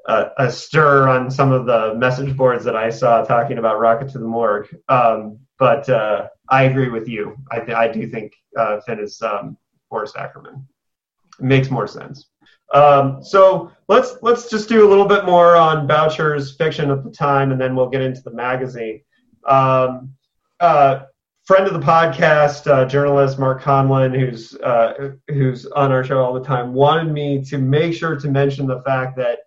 S2: a, a, stir on some of the message boards that I saw talking about Rocket to the Morgue. Um, but uh, I agree with you. I, th- I do think uh, Finn is um, Ackerman. It makes more sense. Um, so let's let's just do a little bit more on Boucher's fiction at the time, and then we'll get into the magazine. Um, uh, friend of the podcast, uh, journalist Mark Conlin, who's uh, who's on our show all the time, wanted me to make sure to mention the fact that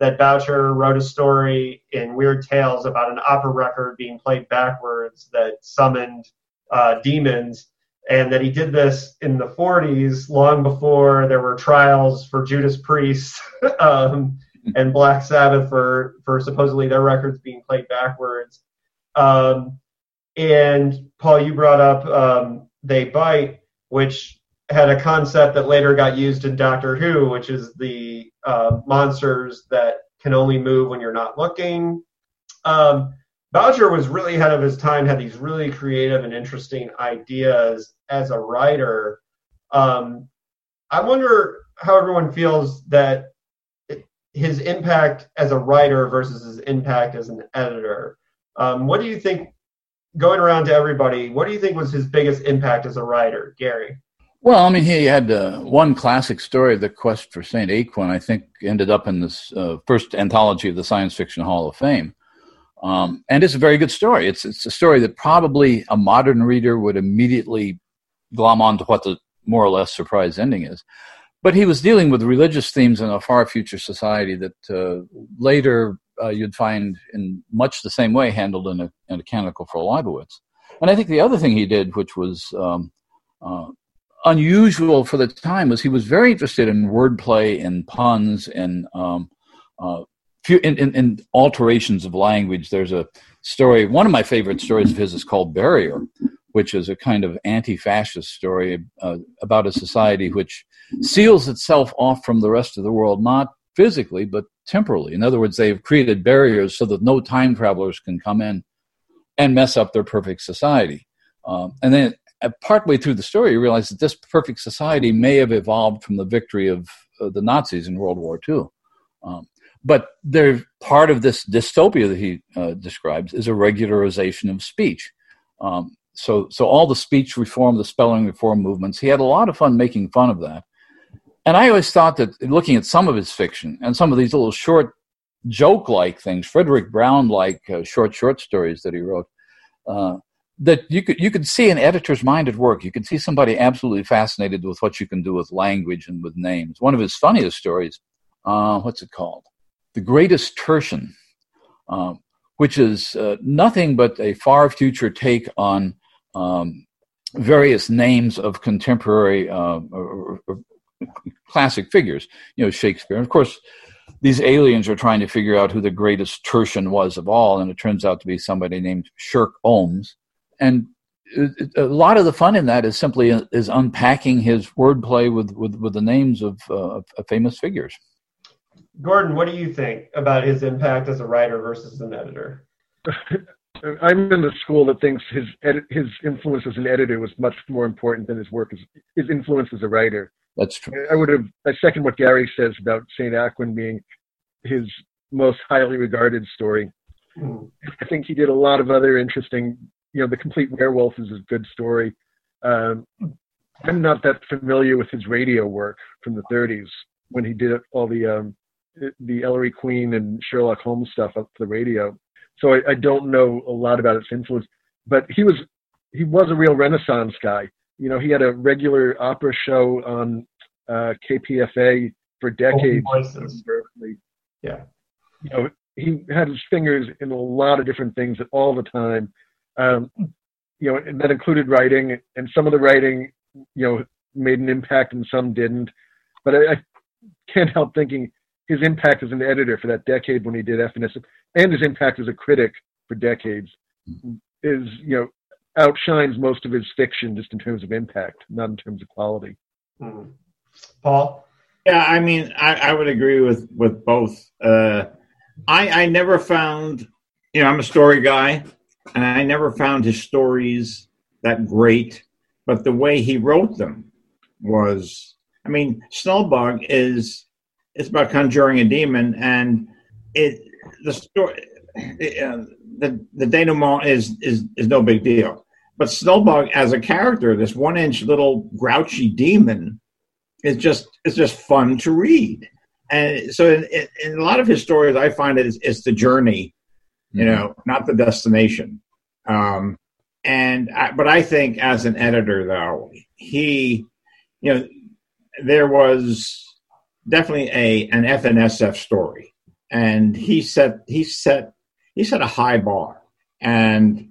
S2: that Boucher wrote a story in Weird Tales about an opera record being played backwards that summoned uh, demons, and that he did this in the 40s, long before there were trials for Judas Priest um, and Black Sabbath for for supposedly their records being played backwards. Um, and Paul, you brought up um, They Bite, which had a concept that later got used in Doctor Who, which is the uh, monsters that can only move when you're not looking. Um, Boucher was really ahead of his time, had these really creative and interesting ideas as a writer. Um, I wonder how everyone feels that his impact as a writer versus his impact as an editor. Um, what do you think going around to everybody, what do you think was his biggest impact as a writer, Gary?
S3: Well, I mean, he had uh, one classic story, The Quest for St. Aquin, I think ended up in this uh, first anthology of the Science Fiction Hall of Fame. Um, and it's a very good story. It's, it's a story that probably a modern reader would immediately glom onto what the more or less surprise ending is. But he was dealing with religious themes in a far future society that uh, later uh, you'd find in much the same way handled in a, in a Canticle for Leibowitz. And I think the other thing he did, which was um, uh, unusual for the time, was he was very interested in wordplay and puns and um, uh, in, in, in, alterations of language. There's a story, one of my favorite stories of his is called Barrier, which is a kind of anti fascist story uh, about a society which seals itself off from the rest of the world, not physically, but temporally. In other words, they've created barriers so that no time travelers can come in and mess up their perfect society. Um, and then uh, partway through the story, you realize that this perfect society may have evolved from the victory of uh, the Nazis in World War II. Um, but they're part of this dystopia that he uh, describes is a regularization of speech. Um, so, so all the speech reform, the spelling reform movements, he had a lot of fun making fun of that. And I always thought that looking at some of his fiction and some of these little short joke like things, Fredric Brown like uh, short, short stories that he wrote, uh, that you could, you could see an editor's mind at work. You could see somebody absolutely fascinated with what you can do with language and with names. One of his funniest stories, uh, what's it called? The Greatest Tertian, um, which is uh, nothing but a far future take on um, various names of contemporary uh, classic figures, you know, Shakespeare. And of course, these aliens are trying to figure out who the greatest Tertian was of all, and it turns out to be somebody named Shirk Ohms. And a lot of the fun in that is simply is unpacking his wordplay with, with, with the names of, uh, of famous figures.
S2: Gordon, what do you think about his impact as a writer versus an editor?
S4: I'm in the school that thinks his edit, his influence as an editor was much more important than his work as his influence as a writer.
S3: That's true.
S4: I would have I second what Gary says about Saint Aquin being his most highly regarded story. Mm. I think he did a lot of other interesting. You know, the Complete Werewolf is a good story. Um, I'm not that familiar with his radio work from the 30s when he did all the um, the Ellery Queen and Sherlock Holmes stuff up for the radio. So I, I don't know a lot about its influence, but he was he was a real Renaissance guy you know, he had a regular opera show on uh, KPFA for decades.
S2: Yeah.
S4: You know, he had his fingers in a lot of different things all the time. Um, you know, and that included writing, and some of the writing, you know, made an impact and some didn't. But I, I can't help thinking his impact as an editor for that decade when he did F&S, and his impact as a critic for decades is, you know, outshines most of his fiction just in terms of impact, not in terms of quality.
S2: Mm-hmm. Paul?
S5: Yeah, I mean, I, I, would agree with with both. Uh, I I never found, you know, I'm a story guy, and I never found his stories that great, but the way he wrote them was. I mean, Snulbug is it's about conjuring a demon, and it the story it, uh, the the denouement is is is no big deal. But Snulbug as a character, this one inch little grouchy demon, is just it's just fun to read. And so in, in a lot of his stories, I find it is it's the journey, you mm-hmm. know, not the destination. Um, and I, but I think as an editor, though, he, you know, there was definitely a an F&SF story, and he set he set he set a high bar, and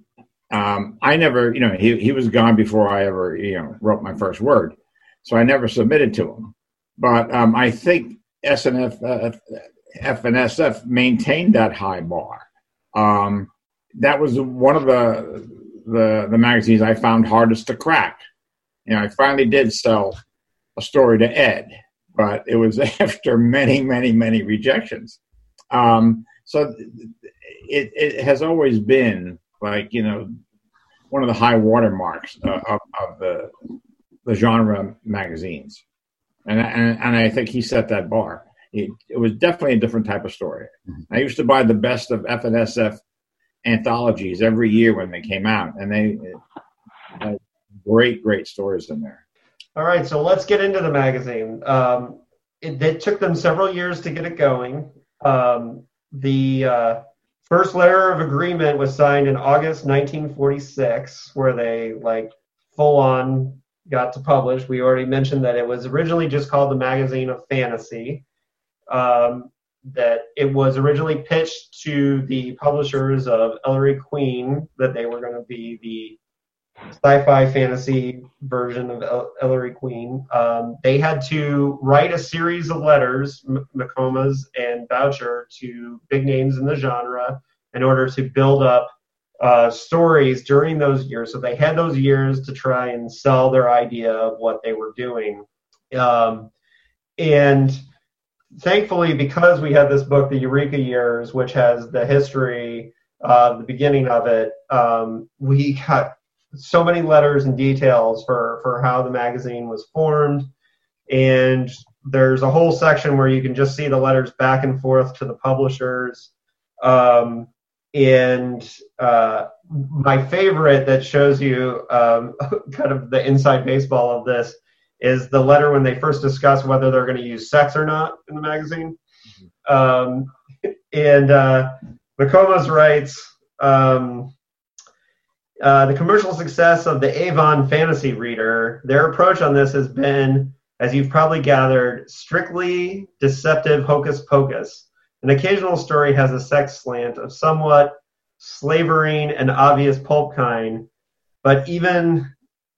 S5: um, I never, you know, he he was gone before I ever, you know, wrote my first word, so I never submitted to him. But um, I think SNF, uh, F&SF maintained that high bar. Um, that was one of the, the the magazines I found hardest to crack. You know, I finally did sell a story to Ed, but it was after many, many, many rejections. Um, so it, it has always been like you know one of the high watermarks uh, of, of the the genre magazines, and, and and I think he set that bar. It, it was definitely a different type of story. Mm-hmm. I used to buy the best of F&SF anthologies every year when they came out, and they had great, great stories in there.
S2: All right, so let's get into the magazine. Um, it, it, took them several years to get it going. Um, the uh, first letter of agreement was signed in August 1946, where they like full on got to publish. We already mentioned that it was originally just called the Magazine of Fantasy. Um, that it was originally pitched to the publishers of Ellery Queen that they were going to be the sci-fi fantasy version of El- Ellery Queen. Um, they had to write a series of letters, M- McComas and Boucher, to big names in the genre in order to build up uh, stories during those years. So they had those years to try and sell their idea of what they were doing. Um, and thankfully, because we had this book, The Eureka Years, which has the history, uh, the beginning of it, um, we got so many letters and details for, for how the magazine was formed. And there's a whole section where you can just see the letters back and forth to the publishers. Um, and uh, my favorite that shows you um, kind of the inside baseball of this is the letter when they first discuss whether they're going to use sex or not in the magazine. Mm-hmm. Um, and uh, McComas writes um, uh, the commercial success of the Avon Fantasy Reader. Their approach on this has been, as you've probably gathered, strictly deceptive hocus pocus. An occasional story has a sex slant of somewhat slavering and obvious pulp kind, but even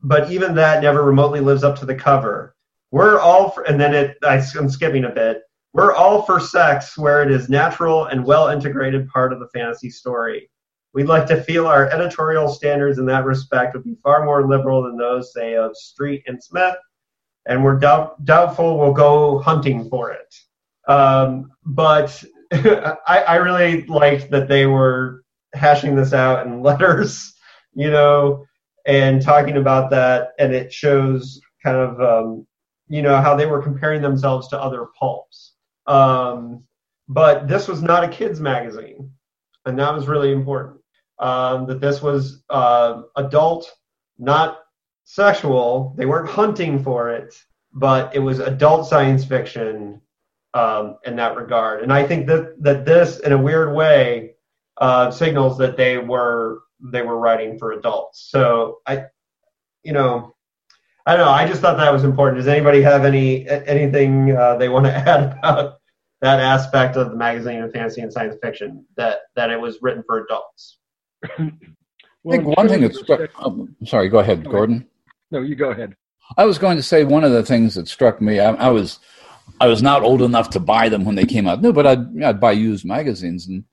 S2: but even that never remotely lives up to the cover. We're all for, and then it, I, I'm skipping a bit. We're all for sex where it is natural and well integrated part of the fantasy story. We'd like to feel our editorial standards in that respect would be far more liberal than those, say, of Street and Smith, and we're doubt, doubtful we'll go hunting for it. Um, but I, I really liked that they were hashing this out in letters, you know, and talking about that, and it shows kind of um, you know how they were comparing themselves to other pulps. Um, but this was not a kids magazine, and that was really important. Um, that this was uh, adult, not sexual. They weren't hunting for it, but it was adult science fiction um, in that regard. And I think that that this, in a weird way, uh, signals that they were they were writing for adults. So I, you know, I don't know. I just thought that was important. Does anybody have any anything uh, they want to add about that aspect of the magazine of fantasy and science fiction that that it was written for adults?
S3: Well, I think one thing that struck. Oh, sorry, go ahead, Gordon.
S4: No, you go ahead.
S3: I was going to say one of the things that struck me. I, I was I was not old enough to buy them when they came out. No, but I'd, I'd buy used magazines, and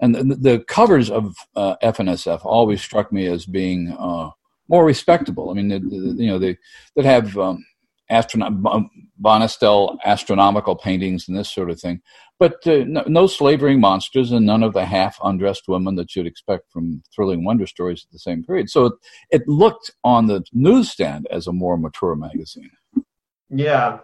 S3: and the, the covers of uh, F&SF always struck me as being uh, more respectable. I mean, the, the, you know, they that have um, astronaut Bonestell astronomical paintings and this sort of thing, but uh, no, no, slavering monsters and none of the half undressed women that you'd expect from thrilling wonder stories at the same period. So it, it looked on the newsstand as a more mature magazine.
S2: Yeah,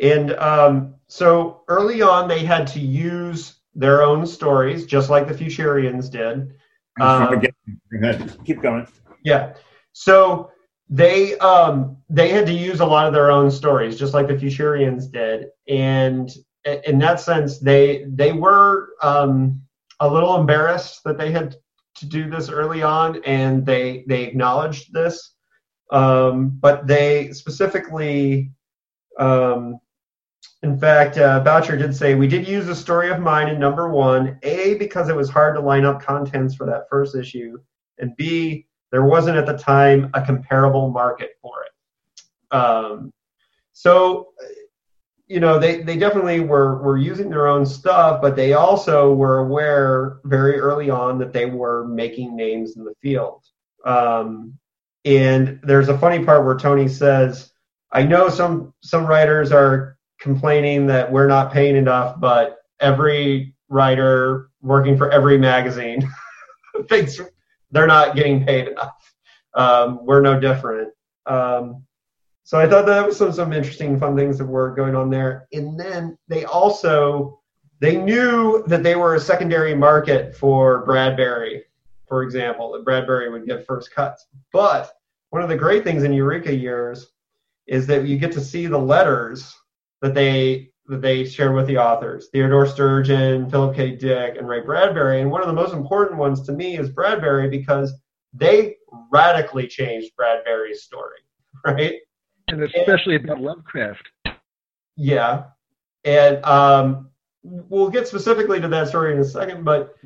S2: and um, so early on they had to use their own stories, just like the Futurians did.
S5: Um, keep going.
S2: Yeah. So they um, they had to use a lot of their own stories, just like the Futurians did, and in that sense, they they were um, a little embarrassed that they had to do this early on, and they they acknowledged this, um, but they specifically. Um, in fact, uh, Boucher did say, We did use a story of mine in number one, A, because it was hard to line up contents for that first issue, and B, there wasn't at the time a comparable market for it. Um, so, you know, they, they definitely were, were using their own stuff, but they also were aware very early on that they were making names in the field. Um, and there's a funny part where Tony says, I know some some writers are complaining that we're not paying enough, but every writer working for every magazine thinks they're not getting paid enough. Um, we're no different. Um, so I thought that was some some interesting, fun things that were going on there. And then they also they knew that they were a secondary market for Bradbury, for example, that Bradbury would get first cuts. But one of the great things in Eureka years is that you get to see the letters that they that they share with the authors Theodore Sturgeon, Philip K. Dick, and Ray Bradbury. And one of the most important ones to me is Bradbury because they radically changed Bradbury's story, right?
S4: And especially and, about Lovecraft.
S2: Yeah. And um, we'll get specifically to that story in a second, but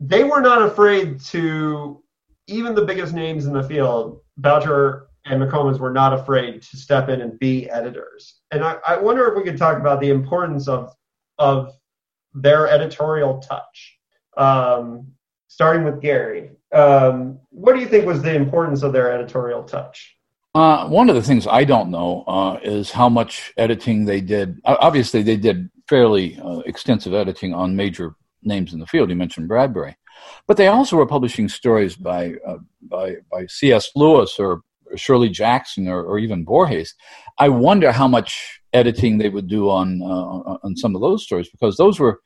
S2: they were not afraid to, even the biggest names in the field, Boucher and McComas were not afraid to step in and be editors. And I, I wonder if we could talk about the importance of of their editorial touch. Um, starting with Gary, um, what do you think was the importance of their editorial touch?
S3: Uh, one of the things I don't know uh, is how much editing they did. Obviously, they did fairly uh, extensive editing on major names in the field. You mentioned Bradbury, but they also were publishing stories by uh, by by C.S. Lewis or Shirley Jackson or, or, even Borges, I wonder how much editing they would do on uh, on some of those stories because those were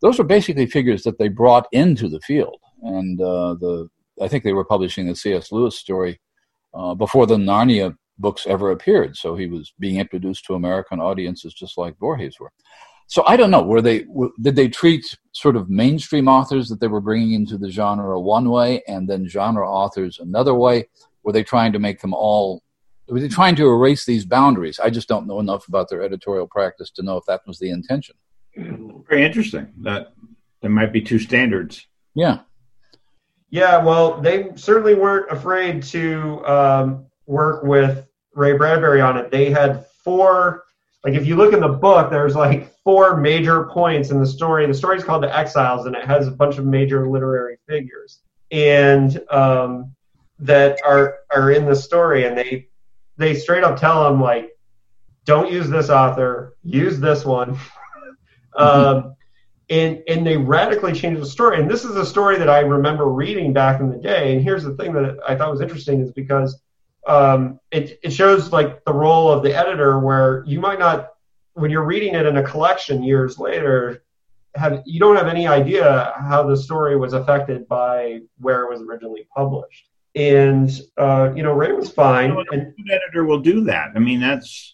S3: those were basically figures that they brought into the field, and uh, the I think they were publishing the C.S. Lewis story uh, before the Narnia books ever appeared, so he was being introduced to American audiences just like Borges were. So I don't know. Were they did they treat sort of mainstream authors that they were bringing into the genre one way, and then genre authors another way? Were they trying to make them all? Were they trying to erase these boundaries? I just don't know enough about their editorial practice to know if that was the intention.
S5: Very interesting. That there might be two standards.
S3: Yeah.
S2: Yeah. Well, they certainly weren't afraid to um, work with Ray Bradbury on it. They had four. Like if you look in the book, there's like four major points in the story. The story is called The Exiles, and it has a bunch of major literary figures. And um, that are are in the story, and they they straight up tell them like, don't use this author, use this one. um, and and they radically change the story. And this is a story that I remember reading back in the day. And here's the thing that I thought was interesting is because um, it it shows like the role of the editor, where you might not when you're reading it in a collection years later. Have, you don't have any idea how the story was affected by where it was originally published and uh, you know Ray was fine. You know, and,
S5: editor will do that. I mean, that's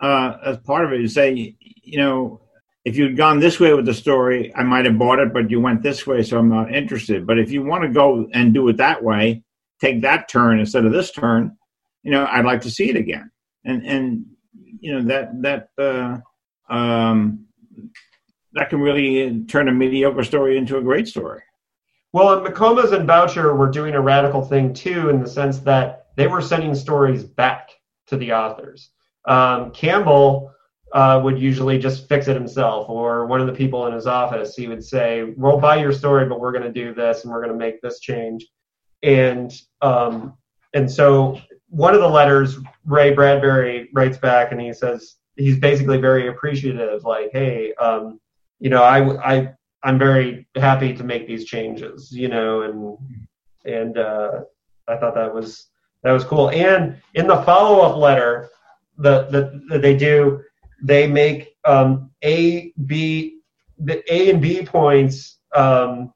S5: uh, as part of it. You say, you know, if you'd gone this way with the story, I might have bought it, but you went this way, so I'm not interested. But if you want to go and do it that way, take that turn instead of this turn, you know, I'd like to see it again. And and you know that that uh, um, that can really turn a mediocre story into a great story.
S2: Well, and McComas and Boucher were doing a radical thing too, in the sense that they were sending stories back to the authors. Um, Campbell uh, would usually just fix it himself, or one of the people in his office, he would say, "We'll buy your story, but we're going to do this, and we're going to make this change." And um, and so one of the letters Ray Bradbury writes back, and he says he's basically very appreciative, like, "Hey, um, you know, I I I'm very happy to make these changes, you know, and and uh, I thought that was that was cool. And in the follow up letter, the, that they do, they make um, A, B, the A and B points um,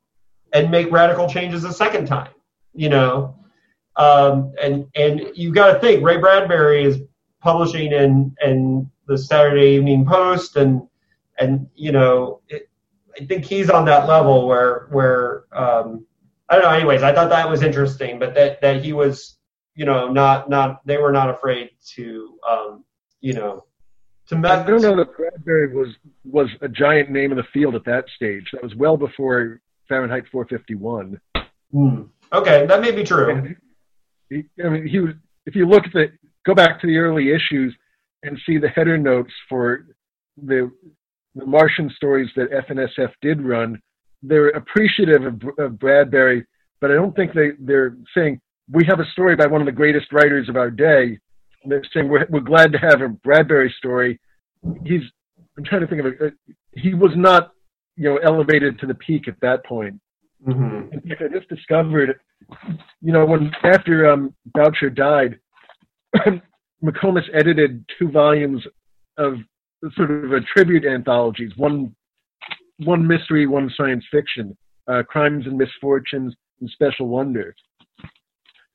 S2: and make radical changes a second time. You know, um, and and you got to think Ray Bradbury is publishing in in the Saturday Evening Post and and you know it, I think he's on that level where where um, I don't know. Anyways, I thought that was interesting, but that that he was you know not not they were not afraid to um, you know to.
S4: Met- I don't know that Bradbury was was a giant name in the field at that stage. That was well before Fahrenheit 451.
S2: Mm. Okay, that may be true.
S4: He, I mean, he was. If you look at the go back to the early issues and see the header notes for the the Martian stories that F&SF did run, they're appreciative of, of Bradbury, but I don't think they they're saying we have a story by one of the greatest writers of our day. They're saying we're, we're glad to have a Bradbury story. He's I'm trying to think of it. He was not you know elevated to the peak at that point. Mm-hmm. In fact, I just discovered, you know, when after um, Boucher died, McComas edited two volumes of sort of a tribute anthologies, one one mystery, one science fiction, uh, Crimes and Misfortunes and Special wonders.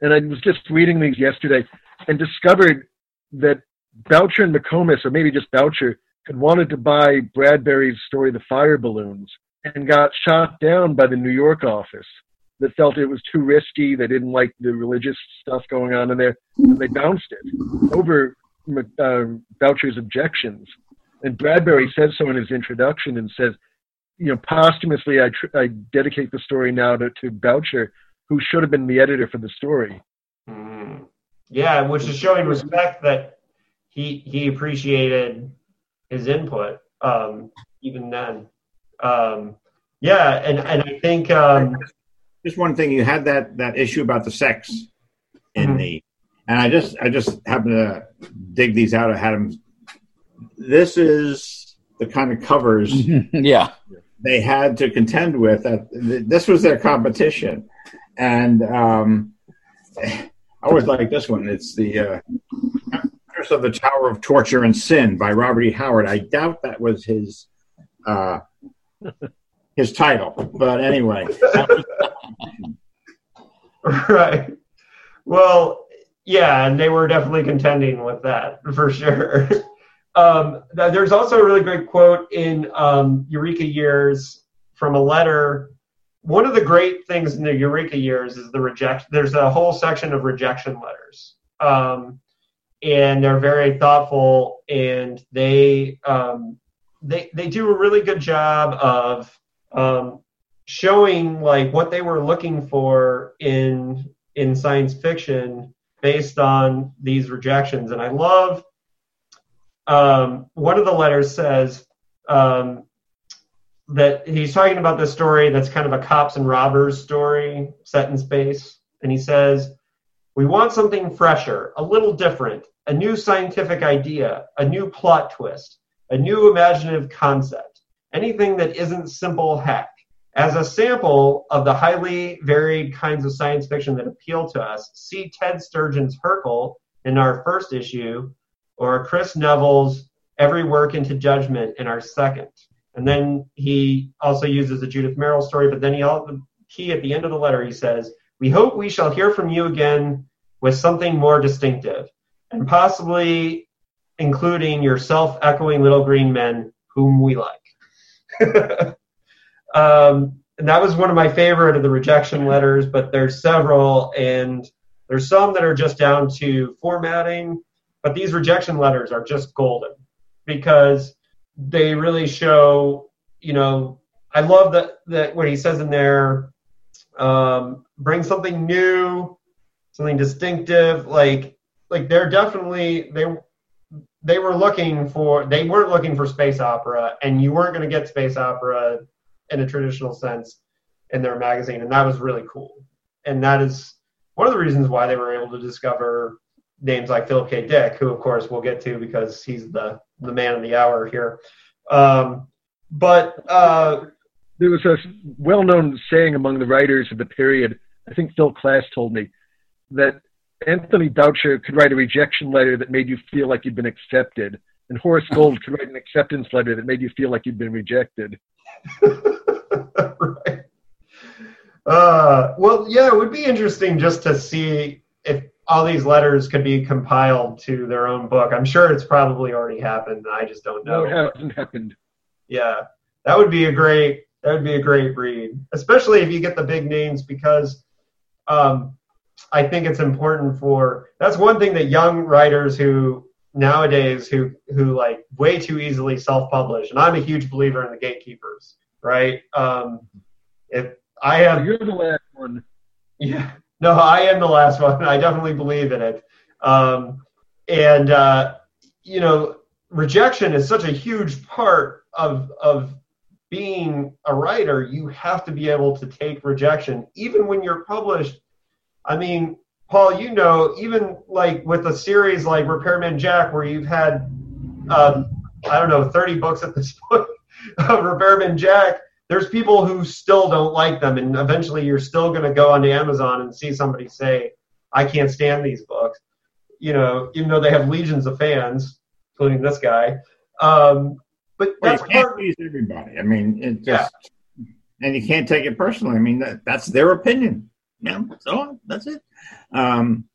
S4: And I was just reading these yesterday and discovered that Boucher and McComas, or maybe just Boucher, had wanted to buy Bradbury's story, The Fire Balloons, and got shot down by the New York office that felt it was too risky. They didn't like the religious stuff going on in there, and they bounced it over uh, Boucher's objections. And Bradbury says so in his introduction and says, you know, posthumously, I, tr- I dedicate the story now to, to Boucher, who should have been the editor for the story.
S2: Mm. Yeah, which is showing respect that he he appreciated his input um, even then. Um, yeah, and and I think um,
S5: just one thing you had that that issue about the sex in mm-hmm. the, and I just I just happened to dig these out. I had them. This is the kind of covers.
S3: yeah.
S5: They had to contend with. That this was their competition, and um, I always like this one. It's the uh, of the Tower of Torture and Sin by Robert E. Howard. I doubt that was his uh, his title, but anyway.
S2: right. Well, yeah, and they were definitely contending with that for sure. um, there's also a really great quote in um, Eureka Years from a letter. One of the great things in the Eureka Years is the reject. There's a whole section of rejection letters. Um, and they're very thoughtful and they um, they they do a really good job of um, showing like what they were looking for in in science fiction based on these rejections and i love um, one of the letters says um, that he's talking about this story that's kind of a cops and robbers story set in space and he says we want something fresher, a little different, a new scientific idea, a new plot twist, a new imaginative concept, anything that isn't simple heck. As a sample of the highly varied kinds of science fiction that appeal to us, see Ted Sturgeon's Hurkle in our first issue, or Kris Neville's Every Work into Judgment in our second. And then he also uses a Judith Merril story, but then he all the key at the end of the letter he says, We hope we shall hear from you again with something more distinctive, and possibly including your self echoing little green men whom we like. um, and that was one of my favorite of the rejection letters, but there's several, and there's some that are just down to formatting, but these rejection letters are just golden because they really show, you know, I love that that what he says in there, um, bring something new, something distinctive. Like like they're definitely they they were looking for they weren't looking for space opera, and you weren't going to get space opera in a traditional sense in their magazine, and that was really cool. And that is one of the reasons why they were able to discover names like Philip K. Dick, who of course we'll get to because he's the the man of the hour here. Um, but uh,
S4: there was a well-known saying among the writers of the period. I think Phil Klass told me that Anthony Boucher could write a rejection letter that made you feel like you'd been accepted, and Horace Gold could write an acceptance letter that made you feel like you'd been rejected.
S2: right. Uh, well, yeah, it would be interesting just to see if all these letters could be compiled to their own book. I'm sure it's probably already happened. I just don't know.
S4: No, it hasn't happened.
S2: Yeah, that would be a great. That would be a great read, especially if you get the big names, because um, I think it's important for. That's one thing that young writers who nowadays who who like way too easily self-publish, and I'm a huge believer in the gatekeepers. Right? Um, if I have,
S4: you're the last one.
S2: Yeah. No, I am the last one. I definitely believe in it. Um, and uh, you know, rejection is such a huge part of of being a writer. You have to be able to take rejection, even when you're published. I mean, Paul, you know, even like with a series like Repairman Jack, where you've had, um, I don't know, 30 books at this point of Repairman Jack, there's people who still don't like them, and eventually you're still going to go onto Amazon and see somebody say, "I can't stand these books," you know, even though they have legions of fans, including this guy. Um, but
S5: well,
S2: that's
S5: you can't
S2: part.
S5: please everybody. I mean, it just and you can't take it personally. I mean, that, that's their opinion. Yeah, so that's it. Um,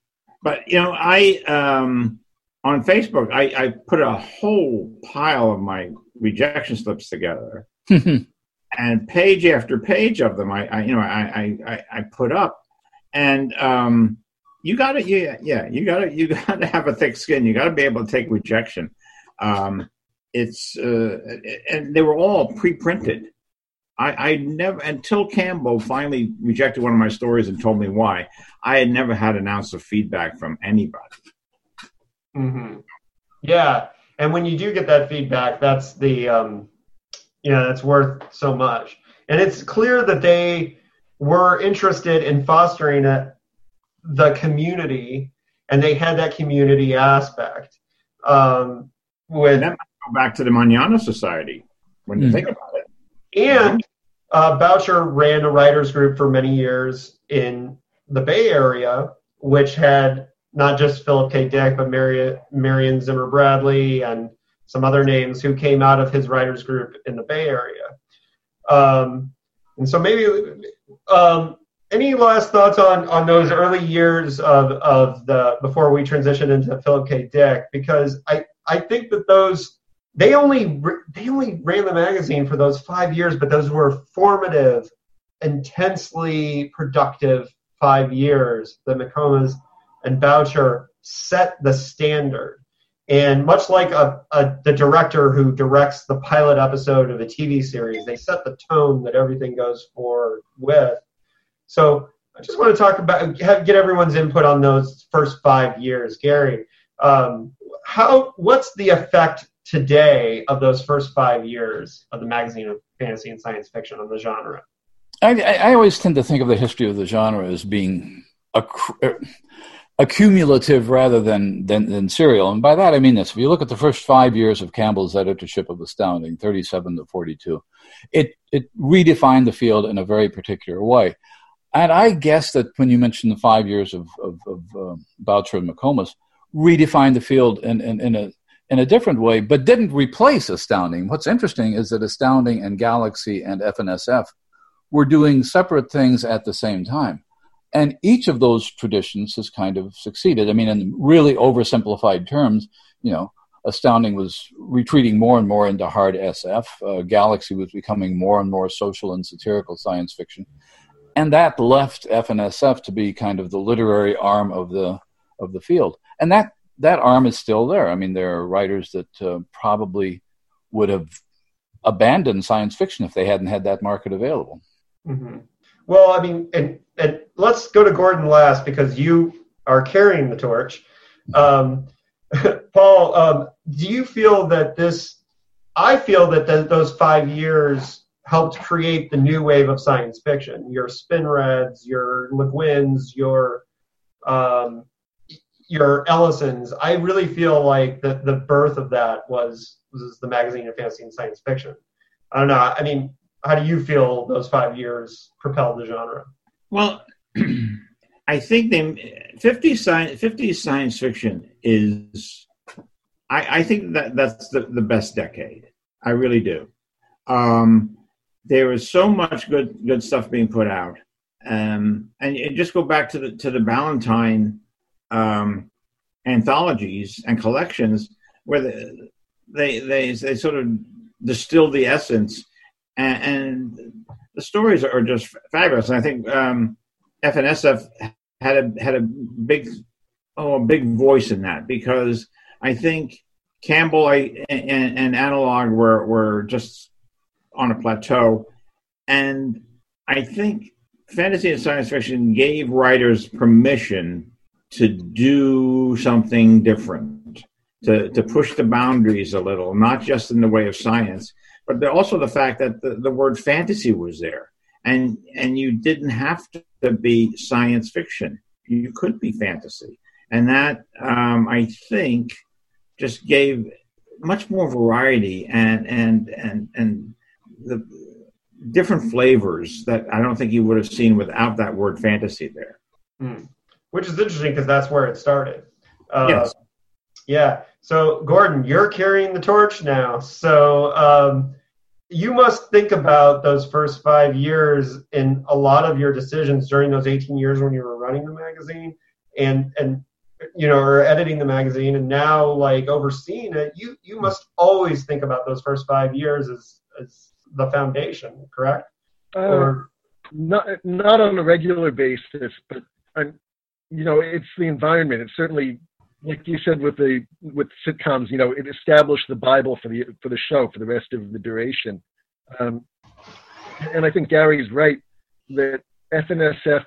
S5: but you know, I um, on Facebook, I, I put a whole pile of my rejection slips together and page after page of them I, I you know I, I I put up and um you got to yeah yeah you got to you got to have a thick skin you got to be able to take rejection um it's uh and they were all pre-printed I, I never until Campbell finally rejected one of my stories and told me why. I had never had an ounce of feedback from anybody.
S2: Mm-hmm. Yeah, and when you do get that feedback, that's the um, yeah, that's worth so much. And it's clear that they were interested in fostering a, the community, and they had that community aspect. Um, with
S5: And that go back to the Manana Society when you
S3: Mhm.
S5: think about it.
S2: and uh, Boucher ran a writers group for many years in the Bay Area, which had not just Philip K. Dick, but Mary, Marion Zimmer Bradley and some other names who came out of his writers group in the Bay Area. Um, and so maybe um, any last thoughts on, on those early years of, of the before we transition into Philip K. Dick? Because I, I think that those they only they only ran the magazine for those five years, but those were formative, intensely productive five years. The McComas and Boucher set the standard. And much like a, a, the director who directs the pilot episode of a TV series, they set the tone that everything goes forward with. So I just want to talk about have, get everyone's input on those first five years. Gary, um, how what's the effect today of those first five years of the magazine of fantasy and science fiction on the genre?
S3: I, I always tend to think of the history of the genre as being a, accumulative rather than, than, than serial. And by that I mean this. If you look at the first five years of Campbell's editorship of Astounding, 37 to 42, it, it redefined the field in a very particular way. And I guess that when you mentioned the five years of, of, of uh, Boucher and McComas, redefined the field in, in, in, a, in a different way, but didn't replace Astounding. What's interesting is that Astounding and Galaxy and F&SF were doing separate things at the same time. And each of those traditions has kind of succeeded. I mean, in really oversimplified terms, you know, Astounding was retreating more and more into hard SF. Uh, Galaxy was becoming more and more social and satirical science fiction, and that left F&SF to be kind of the literary arm of the of the field. And that that arm is still there. I mean, there are writers that uh, probably would have abandoned science fiction if they hadn't had that market available.
S2: Mm-hmm. Well, I mean, and, and let's go to Gordon last because you are carrying the torch. Um, Paul, um, do you feel that this? I feel that the, those five years helped create the new wave of science fiction. Your Spinrads, your Le Guins, your um, your Ellisons. I really feel like the the birth of that was was the magazine of fantasy and science fiction. I don't know. I mean, how do you feel those five years propelled the genre?
S5: Well, I think they 50 science 50 science fiction is I, I think that that's the, the best decade. I really do. Um, there is so much good good stuff being put out, um, and, and just go back to the to the Ballantine um, anthologies and collections where the, they they they sort of distill the essence, and, and the stories are just fabulous. And I think um, F&SF had a had a big oh a big voice in that because I think Campbell I, and, and Analog were were just on a plateau, and I think fantasy and science fiction gave writers permission to do something different, to, to push the boundaries a little, not just in the way of science, but also the fact that the, the word fantasy was there. And, and you didn't have to be science fiction. You could be fantasy. And that, um, I think, just gave much more variety and, and, and, and the different flavors that I don't think you would have seen without that word fantasy there.
S2: Mm which is interesting because that's where it started.
S5: Uh, yes.
S2: Yeah. So, Gordon, you're carrying the torch now. So, um, you must think about those first five years in a lot of your decisions during those 18 years when you were running the magazine and and you know or editing the magazine and now like overseeing it you you must always think about those first five years as as the foundation correct
S4: uh, or not not on a regular basis but I'm, you know, it's the environment. It's certainly, like you said, with the with sitcoms, you know, it established the Bible for the for the show for the rest of the duration. Um, and I think Gary's right that F&SF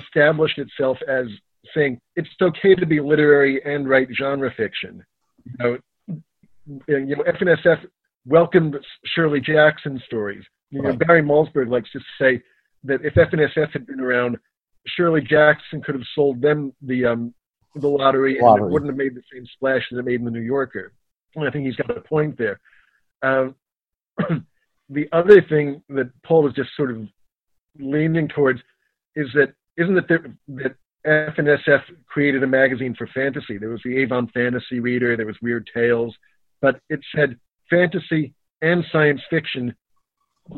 S4: established itself as saying it's okay to be literary and write genre fiction. You know, you know, F&SF welcomed Shirley Jackson stories. You know, Barry Malzberg likes to say that if F&SF had been around Shirley Jackson could have sold them the um, the lottery, lottery, and it wouldn't have made the same splash as it made in the New Yorker. And I think he's got a point there. Um, the other thing that Paul was just sort of leaning towards is that isn't it that, that F&SF created a magazine for fantasy? There was the Avon Fantasy Reader, there was Weird Tales, but it said fantasy and science fiction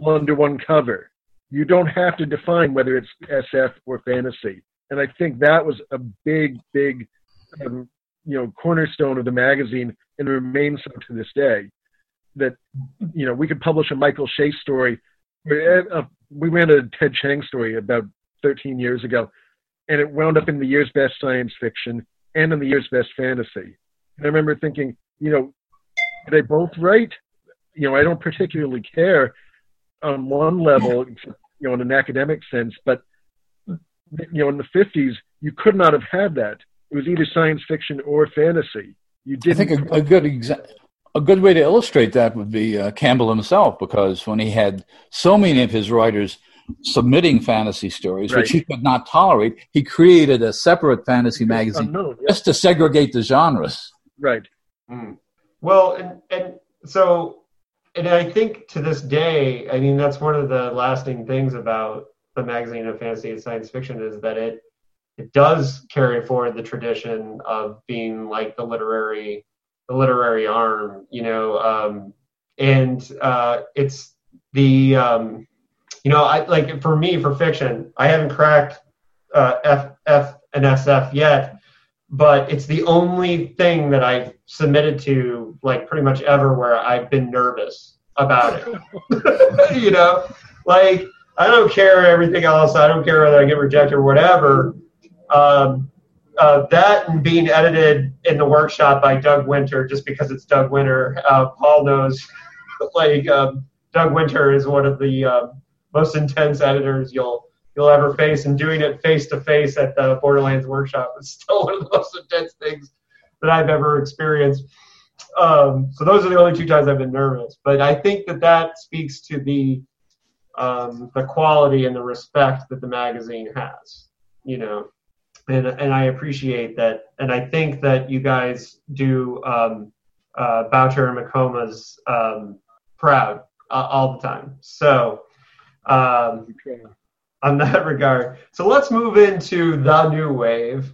S4: under one cover you don't have to define whether it's SF or fantasy. And I think that was a big, big, um, you know, cornerstone of the magazine and remains so to this day. That, you know, we could publish a Michael Shea story. Uh, we ran a Ted Chiang story about 13 years ago, and it wound up in the year's best science fiction and in the year's best fantasy. And I remember thinking, you know, they both right? You know, I don't particularly care on one level, you know, in an academic sense, but you know, in the 50s, you could not have had that. It was either science fiction or fantasy. You did.
S3: I think a, a good exa- a good way to illustrate that would be uh, Campbell himself, because when he had so many of his writers submitting fantasy stories, right. which he could not tolerate, he created a separate fantasy magazine unknown, yeah. just to segregate the genres.
S4: Right.
S2: Mm. Well, and, and so and I think to this day, I mean, that's one of the lasting things about the magazine of fantasy and science fiction is that it it does carry forward the tradition of being like the literary the literary arm, you know, um, and uh, it's the um, you know, I like for me for fiction, I haven't cracked uh, F F and SF yet, but it's the only thing that I've submitted to like pretty much ever where I've been nervous about it. you know, like I don't care everything else. I don't care whether I get rejected or whatever. Um, uh, that and being edited in the workshop by Doug Winter, just because it's Doug Winter. Uh, Paul knows, like um, Doug Winter is one of the uh, most intense editors you'll you'll ever face, and doing it face to face at the Borderlands workshop is still one of the most intense things that I've ever experienced. Um, so those are the only two times I've been nervous. But I think that that speaks to the um, the quality and the respect that the magazine has. You know, and and I appreciate that, and I think that you guys do um, uh, Boucher and McComas um, proud uh, all the time. So. Um, on that regard. So let's move into the new wave,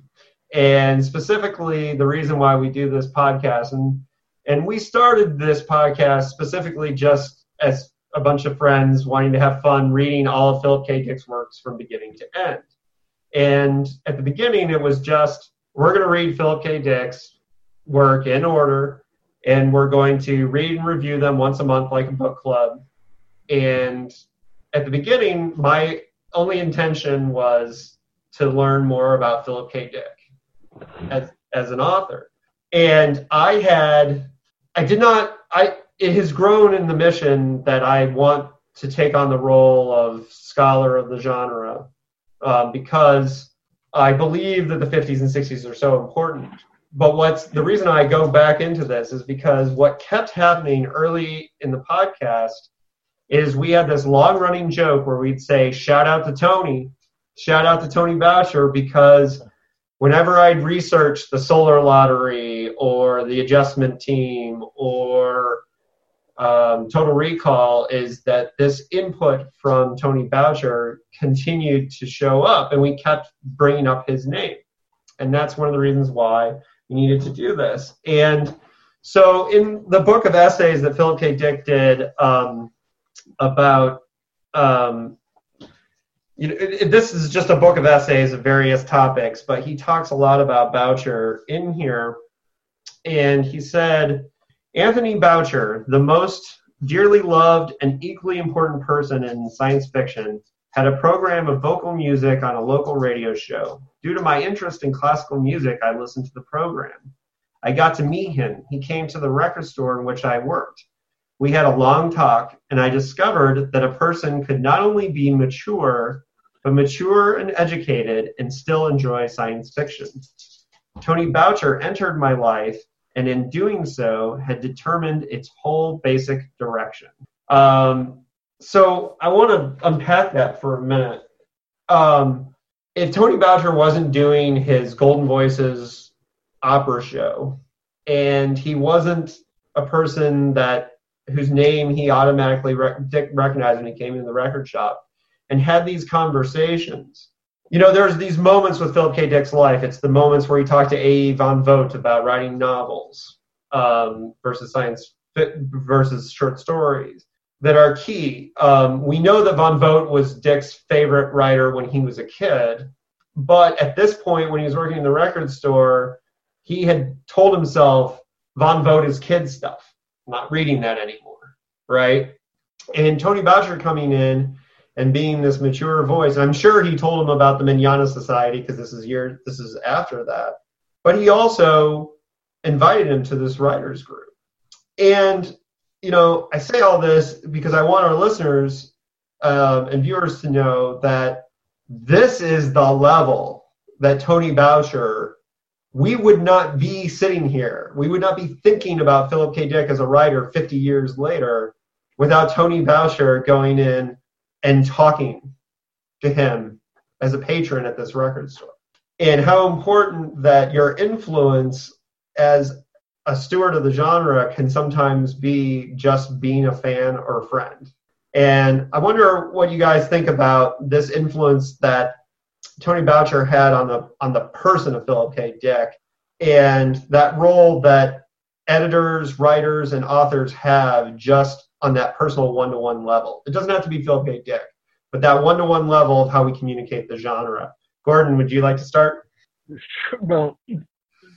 S2: and specifically the reason why we do this podcast. And and we started this podcast specifically just as a bunch of friends wanting to have fun reading all of Philip K. Dick's works from beginning to end. And at the beginning, it was just we're going to read Philip K. Dick's work in order, and we're going to read and review them once a month like a book club. And at the beginning, my only intention was to learn more about Philip K. Dick as as an author. And I had I did not I it has grown in the mission that I want to take on the role of scholar of the genre um, because I believe that the 50s and 60s are so important. But what's the reason I go back into this is because what kept happening early in the podcast is we had this long running joke where we'd say, shout out to Tony, shout out to Tony Boucher, because whenever I'd research the solar lottery or the adjustment team or um, total recall is that this input from Tony Boucher continued to show up and we kept bringing up his name. And that's one of the reasons why we needed to do this. And so in the book of essays that Philip K. Dick did, um, about um, you know, it, it, this is just a book of essays of various topics, but he talks a lot about Boucher in here. And he said, Anthony Boucher, the most dearly loved and equally important person in science fiction, had a program of vocal music on a local radio show. Due to my interest in classical music, I listened to the program. I got to meet him. He came to the record store in which I worked. We had a long talk, and I discovered that a person could not only be mature, but mature and educated and still enjoy science fiction. Tony Boucher entered my life, and in doing so, had determined its whole basic direction. Um, so I want to unpack that for a minute. Um, if Tony Boucher wasn't doing his Golden Voices opera show, and he wasn't a person that whose name he automatically rec- recognized when he came into the record shop and had these conversations. You know, there's these moments with Philip K. Dick's life. It's the moments where he talked to A. von Vogt about writing novels um, versus science versus short stories that are key. Um, we know that von Vogt was Dick's favorite writer when he was a kid, but at this point, when he was working in the record store, he had told himself von Vogt is kid stuff not reading that anymore, right? And Tony Boucher coming in and being this mature voice, I'm sure he told him about the Manana Society because this is year this is after that. But he also invited him to this writers group. And you know, I say all this because I want our listeners um, and viewers to know that this is the level that Tony Boucher we would not be sitting here. We would not be thinking about Philip K. Dick as a writer 50 years later without Tony Boucher going in and talking to him as a patron at this record store. And how important that your influence as a steward of the genre can sometimes be just being a fan or a friend. And I wonder what you guys think about this influence that Tony Boucher had on the on the person of Philip K. Dick, and that role that editors, writers, and authors have just on that personal one-to-one level. It doesn't have to be Philip K. Dick, but that one-to-one level of how we communicate the genre. Gordon, would you like to start?
S4: Well,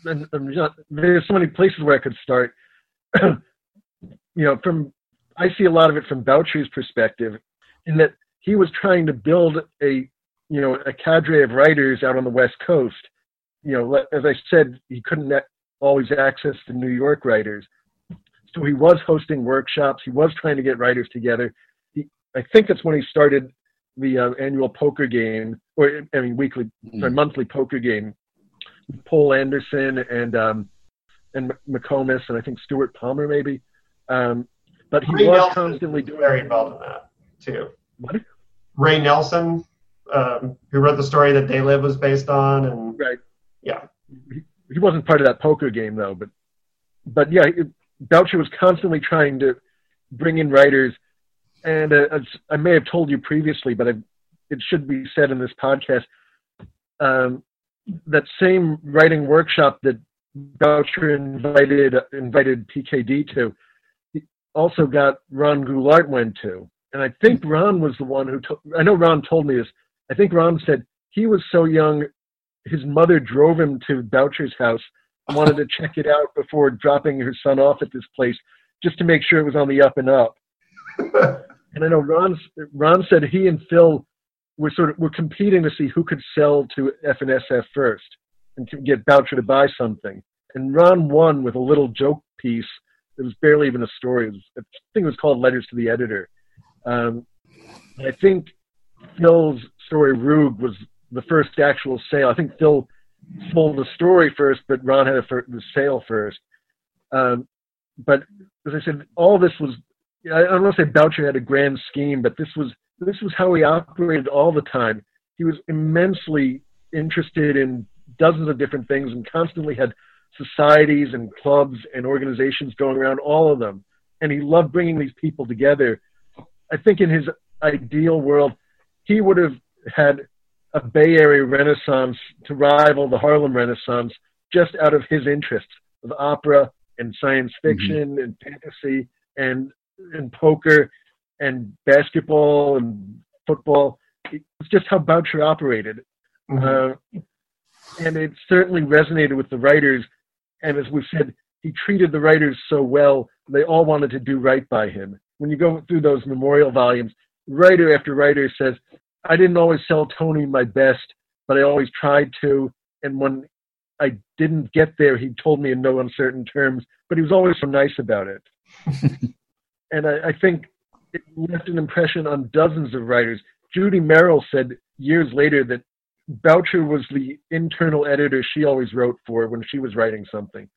S4: there's so many places where I could start. you know, from I see a lot of it from Boucher's perspective, in that he was trying to build a you know, a cadre of writers out on the West Coast. You know, as I said, he couldn't always access the New York writers. So he was hosting workshops. He was trying to get writers together. He, I think that's when he started the uh, annual poker game, or I mean weekly, mm. sorry, monthly poker game. Poul Anderson and um, and McComas and I think Stuart Palmer maybe. Um, but he Ray was Nelson constantly
S2: doing very involved in that too.
S4: What?
S2: Ray Nelson um, who wrote the story that They Live was based on, and
S4: right,
S2: yeah,
S4: he, he wasn't part of that poker game though, but but yeah, it, Boucher was constantly trying to bring in writers, and uh, I may have told you previously, but I it should be said in this podcast. Um, that same writing workshop that Boucher invited invited PKD to, also got Ron Goulart went to, and I think Ron was the one who. I know Ron told me this. I think Ron said he was so young, his mother drove him to Boucher's house, wanted to check it out before dropping her son off at this place, just to make sure it was on the up and up. and I know Ron. Ron said he and Phil were sort of were competing to see who could sell to F&SF first and get Boucher to buy something. And Ron won with a little joke piece. It was barely even a story. Was, I think it was called Letters to the Editor. Um, I think Phil's story Roog was the first actual sale. I think Phil sold the story first, but Ron had a fir- the sale first. Um, but as I said, all this was I don't want to say Boucher had a grand scheme, but this was this was how he operated all the time. He was immensely interested in dozens of different things and constantly had societies and clubs and organizations going around, all of them. And he loved bringing these people together. I think in his ideal world, he would have had a Bay Area Renaissance to rival the Harlem Renaissance just out of his interests of opera and science mm-hmm. fiction mm-hmm. and fantasy and and poker and basketball and football. It's just how Boucher operated. Mm-hmm. Uh, and it certainly resonated with the writers. And as we've said, he treated the writers so well, they all wanted to do right by him. When you go through those memorial volumes, writer after writer says, I didn't always sell Tony my best, but I always tried to. And when I didn't get there, he told me in no uncertain terms, but he was always so nice about it. and I, I think it left an impression on dozens of writers. Judy Merril said years later that Boucher was the internal editor she always wrote for when she was writing something.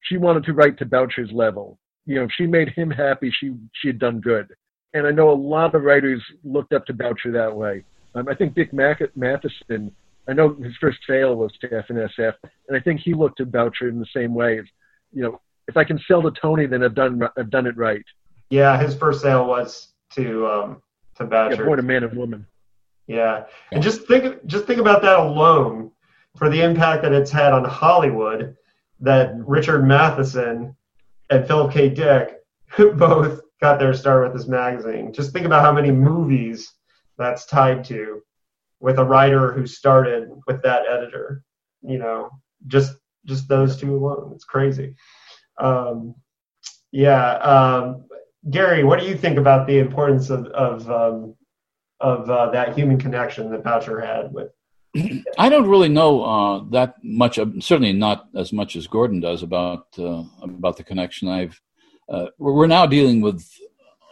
S4: She wanted to write to Boucher's level. You know, if she made him happy, she she had done good. And I know a lot of writers looked up to Boucher that way. Um, I think Dick Matheson, I know his first sale was to F&SF, and I think he looked at Boucher in the same way. As, you know, if I can sell to Tony, then I've done I've done it right.
S2: Yeah, his first sale was to um, to Boucher.
S4: Yeah, born a man and woman.
S2: Yeah, and just think just think about that alone for the impact that it's had on Hollywood. That Richard Matheson and Philip K. Dick both got their start with this magazine. Just think about how many movies that's tied to with a writer who started with that editor. You know, just just those two alone. It's crazy. Um, yeah. Um, Gary, what do you think about the importance of of um, of uh, that human connection that Boucher had with?
S3: I don't really know uh, that much. Certainly not as much as Gordon does about uh, about the connection. I've uh, we're now dealing with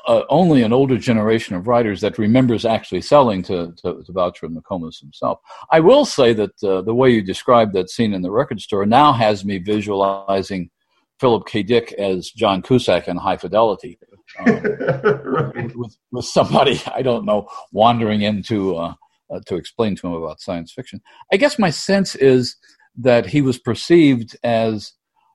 S3: uh, only an older generation of writers that remembers actually selling to, to, to Boucher and McComas himself. I will say that uh, the way you described that scene in the record store now has me visualizing Philip K. Dick as John Cusack in High Fidelity, um, right. with, with, somebody I don't know wandering into uh, uh, to explain to him about science fiction. I guess my sense is that he was perceived as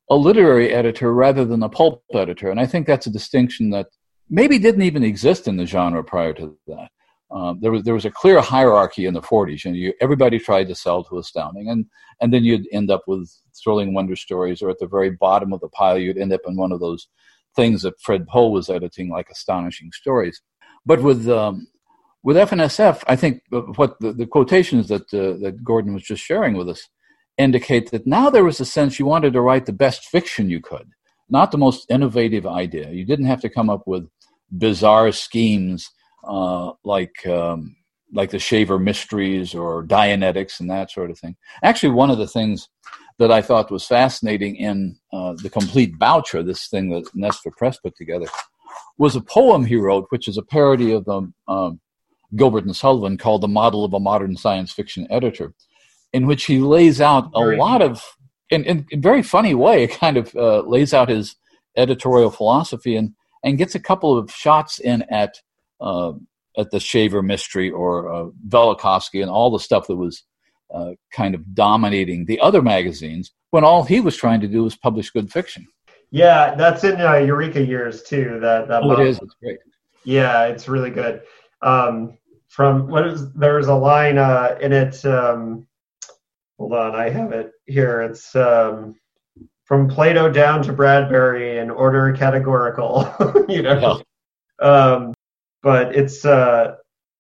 S3: a literary editor rather than a pulp editor, and I think that's a distinction that maybe didn't even exist in the genre prior to that. Um, there was there was a clear hierarchy in the 40s, and you, everybody tried to sell to Astounding, and and then you'd end up with thrilling wonder stories, or at the very bottom of the pile, you'd end up in one of those things that Fred Pohl was editing, like astonishing stories. But with um, with F&SF, I think what the, the quotations that uh, that Gordon was just sharing with us indicate that now there was a sense you wanted to write the best fiction you could, not the most innovative idea. You didn't have to come up with bizarre schemes uh, like um, like the Shaver Mysteries or Dianetics and that sort of thing. Actually, one of the things that I thought was fascinating in uh, the complete Boucher, this thing that NESFA Press put together, was a poem he wrote, which is a parody of the um, Gilbert and Sullivan called "The Model of a Modern Science Fiction Editor," in which he lays out a lot of, in, in, in, a very funny way, it kind of uh, lays out his editorial philosophy and and gets a couple of shots in at uh, at the Shaver Mystery or uh, Velikovsky and all the stuff that was uh, kind of dominating the other magazines when all he was trying to do was publish good fiction.
S2: Yeah, that's in uh, Eureka Years too. That that
S3: oh, it is. It's great.
S2: Yeah, it's really good. Um, from what is there's a line uh, in it. Um, hold on, I have it here. It's um, from Plato down to Bradbury in order categorical. you know, yeah. um, but it's uh,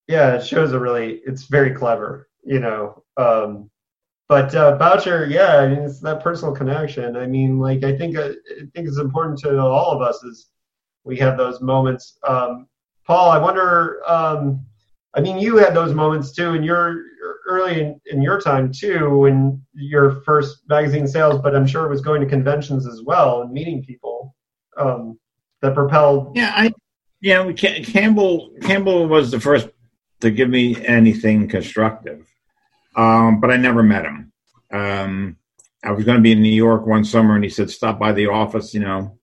S2: yeah, it shows a really it's very clever. You know, um, but uh, Boucher, yeah, I mean, it's that personal connection. I mean, like I think uh, I think it's important to all of us is we have those moments. Um, Paul, I wonder. Um, I mean, you had those moments too in your early in, in your time too, when your first magazine sales. But I'm sure it was going to conventions as well and meeting people um, that propelled.
S5: Yeah, I yeah, Campbell Campbell was the first to give me anything constructive, um, but I never met him. Um, I was going to be in New York one summer, and he said, "Stop by the office," you know,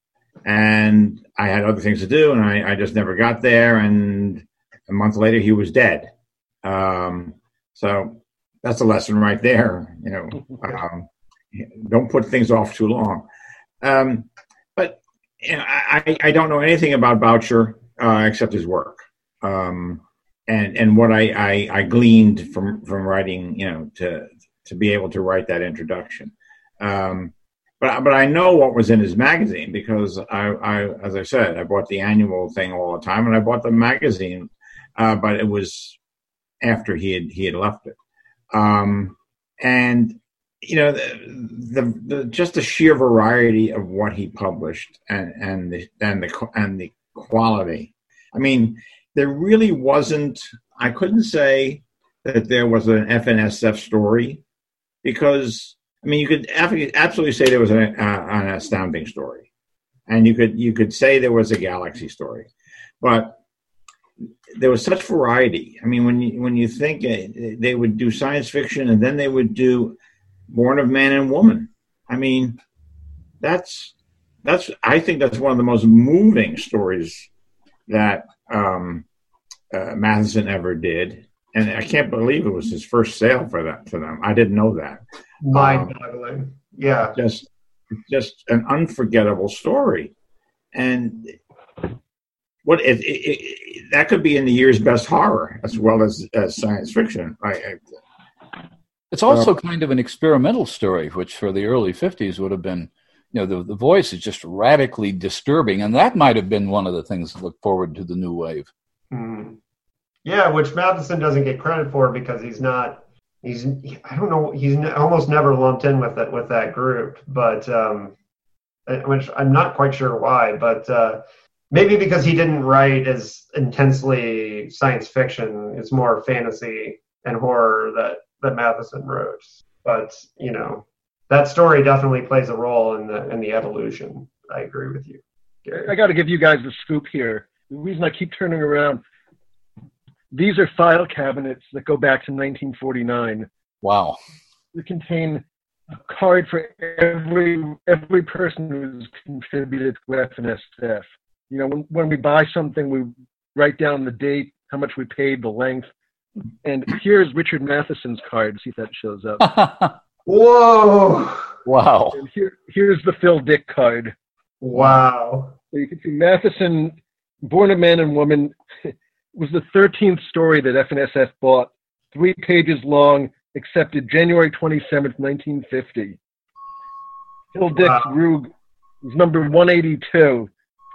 S5: and I had other things to do, and I, I just never got there. And a month later, he was dead. Um, so that's a lesson right there. You know, um, don't put things off too long. Um, but you know, I, I don't know anything about Boucher uh, except his work, um, and and what I, I, I gleaned from from writing. You know, to to be able to write that introduction. Um, but but I know what was in his magazine because I, I as I said I bought the annual thing all the time and I bought the magazine uh, but it was after he had he had left it. Um, and you know the, the, the, just the sheer variety of what he published and and the and the and the quality. I mean, there really wasn't. I couldn't say that there was an F&SF story because I mean you could absolutely say there was an, uh, an astounding story, and you could you could say there was a galaxy story, but there was such variety. I mean, when you when you think uh, they would do science fiction and then they would do Born of Man and Woman. I mean, that's that's I think that's one of the most moving stories that um, uh, Matheson ever did, and I can't believe it was his first sale for that for them. I didn't know that.
S2: Mind-boggling. Um, yeah.
S5: Just just an unforgettable story, and what it, it, it, that could be in the year's best horror as well as, as science fiction. I, I,
S3: it's also uh, kind of an experimental story, which for the early '50s would have been, you know, the the voice is just radically disturbing, and that might have been one of the things to look forward to the new wave.
S2: Mm. Yeah, which Matheson doesn't get credit for because he's not. He's I don't know. He's almost never lumped in with that with that group, but um, which I'm not quite sure why, but. Uh, maybe because he didn't write as intensely science fiction. It's more fantasy and horror that that matheson wrote. But you know that story definitely plays a role in the in the evolution. I agree with you
S4: Gary. i got to give you guys the scoop here. The reason i keep turning around these are file cabinets that go back to 1949
S3: wow.
S4: They contain a card for every every person who's contributed to F&SF you know, when, when we buy something, we write down the date, how much we paid, the length. And here's Richard Matheson's card. See if that shows up.
S2: Whoa!
S3: Wow.
S4: And here, here's the Phil Dick card.
S2: Wow.
S4: So you can see Matheson, Born a Man and Woman, was the 13th story that F&SF bought, three pages long, accepted January 27th, 1950. Phil Dick's wow. Roog was number 182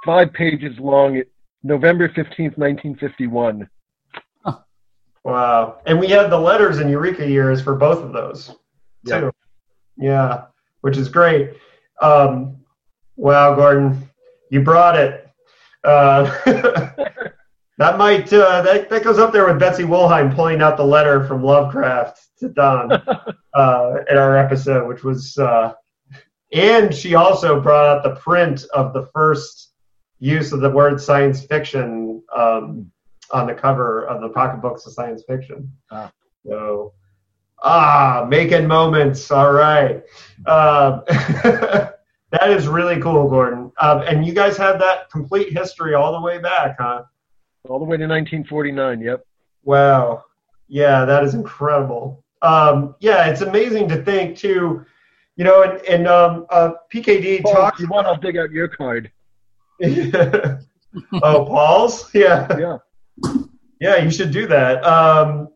S4: five pages long, November 15th, 1951.
S2: Wow. And we had the letters in Eureka years for both of those, too. Yeah, which is great. Um, wow, Gordon, you brought it. Uh, that might uh, that that goes up there with Betsy Wollheim pulling out the letter from Lovecraft to Don uh, in our episode, which was, uh, and she also brought out the print of the first use of the word science fiction um, on the cover of the pocketbooks of science fiction. Ah. So, ah, making moments. All right. Uh, that is really cool, Gordon. Um, and you guys have that complete history all the way back, huh?
S4: All the way to 1949. Yep.
S2: Wow. Yeah, that is incredible. Um, yeah, it's amazing to think too. You know, and, and um, uh, PKD
S4: oh,
S2: talks.
S4: You want? I'll dig out your card.
S2: oh, Paul's? Yeah.
S4: Yeah.
S2: Yeah, you should do that. Um,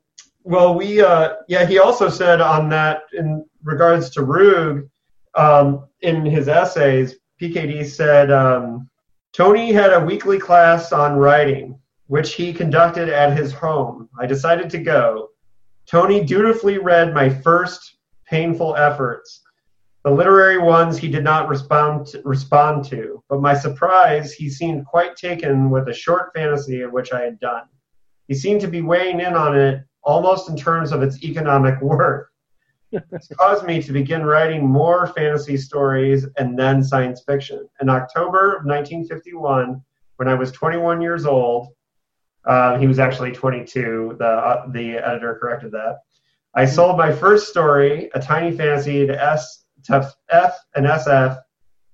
S2: well, we uh, yeah, he also said on that in regards to Roog, um, in his essays, PKD said um, Tony had a weekly class on writing, which he conducted at his home. I decided to go. Tony dutifully read my first painful efforts. The literary ones he did not respond to, respond to, but my surprise, he seemed quite taken with a short fantasy of which I had done. He seemed to be weighing in on it almost in terms of its economic worth. This caused me to begin writing more fantasy stories and then science fiction. In October of 1951, when I was 21 years old, uh, he was actually 22. The uh, the editor corrected that. I sold my first story, a tiny fantasy, to S F and SF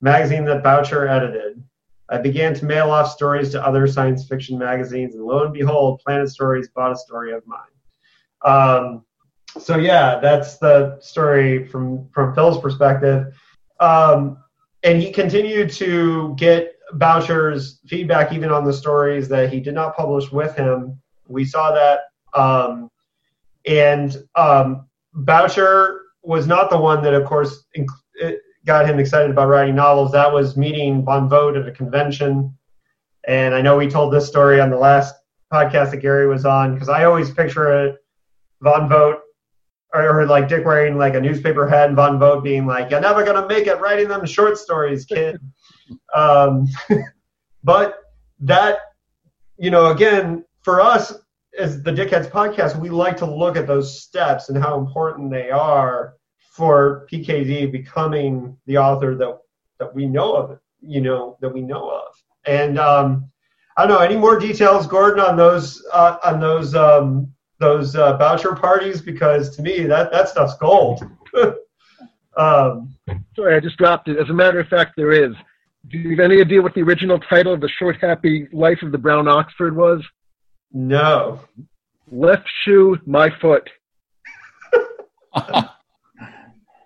S2: magazine that Boucher edited. I began to mail off stories to other science fiction magazines, and lo and behold, Planet Stories bought a story of mine. Um, so yeah, that's the story from from Phil's perspective. Um, and he continued to get Boucher's feedback even on the stories that he did not publish with him. We saw that, um, and um, Boucher was not the one that, of course, inc- got him excited about writing novels. That was meeting Von Vogt at a convention, and I know we told this story on the last podcast that Gary was on because I always picture it, Von Vogt or, or, like Dick wearing like a newspaper hat and Von Vogt being like, "You're never gonna make it writing them short stories, kid." um, but that, you know, again, for us as the Dickheads podcast, we like to look at those steps and how important they are for PKD becoming the author that that we know of, you know, that we know of. And um, I don't know any more details, Gordon, on those uh, on those um, those uh, Boucher parties because to me that that stuff's gold.
S4: um, Sorry, I just dropped it. As a matter of fact, there is. Do you have any idea what the original title of the short, happy life of the Brown Oxford was?
S2: No.
S4: Left shoe, my foot.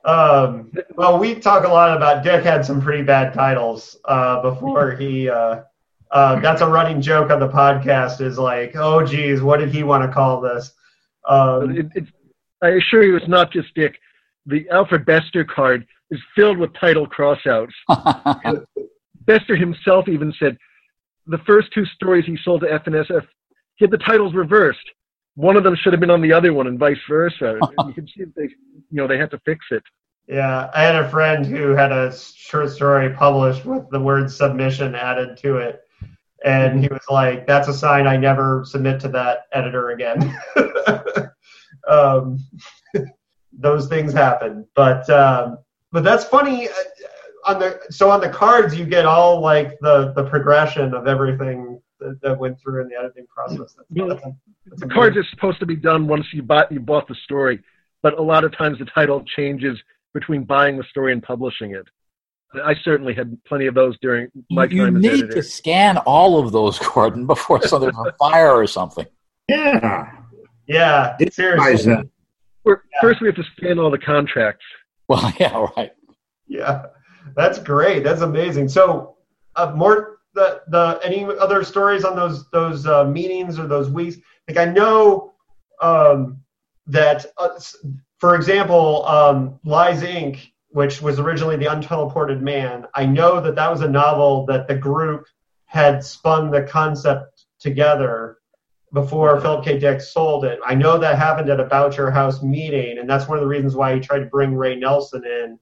S2: um, well, we talk a lot about Dick had some pretty bad titles uh, before he. Uh, uh, that's a running joke on the podcast. Is like, oh, geez, what did he want to call this? Um,
S4: it, it, I assure you, it's not just Dick. The Alfred Bester card is filled with title crossouts. Bester himself even said the first two stories he sold to F&SF, had the titles reversed. One of them should have been on the other one, and vice versa. you can see they, you know, they had to fix it.
S2: Yeah, I had a friend who had a short story published with the word submission added to it, and he was like, "That's a sign I never submit to that editor again." um, those things happen, but um, but that's funny. Uh, on the so on the cards, you get all like the the progression of everything that, that went through in the editing process. That's,
S4: well, that's a, that's the cards are supposed to be done once you bought you bought the story, but a lot of times the title changes between buying the story and publishing it. I certainly had plenty of those during my
S3: you
S4: time
S3: as
S4: editor.
S3: You need to scan all of those, Gordon, before so there's a fire or something.
S5: Yeah.
S2: Yeah. Seriously.
S4: Yeah. First, we have to scan all the contracts.
S3: Well, yeah, right.
S2: Yeah, that's great. That's amazing. So, uh, more the the any other stories on those those uh, meetings or those weeks? Like I know um, that, uh, for example, um, Lies Inc., which was originally the Unteleported Man. I know that that was a novel that the group had spun the concept together before Philip K. Dick sold it. I know that happened at a Boucher House meeting, and that's one of the reasons why he tried to bring Ray Nelson in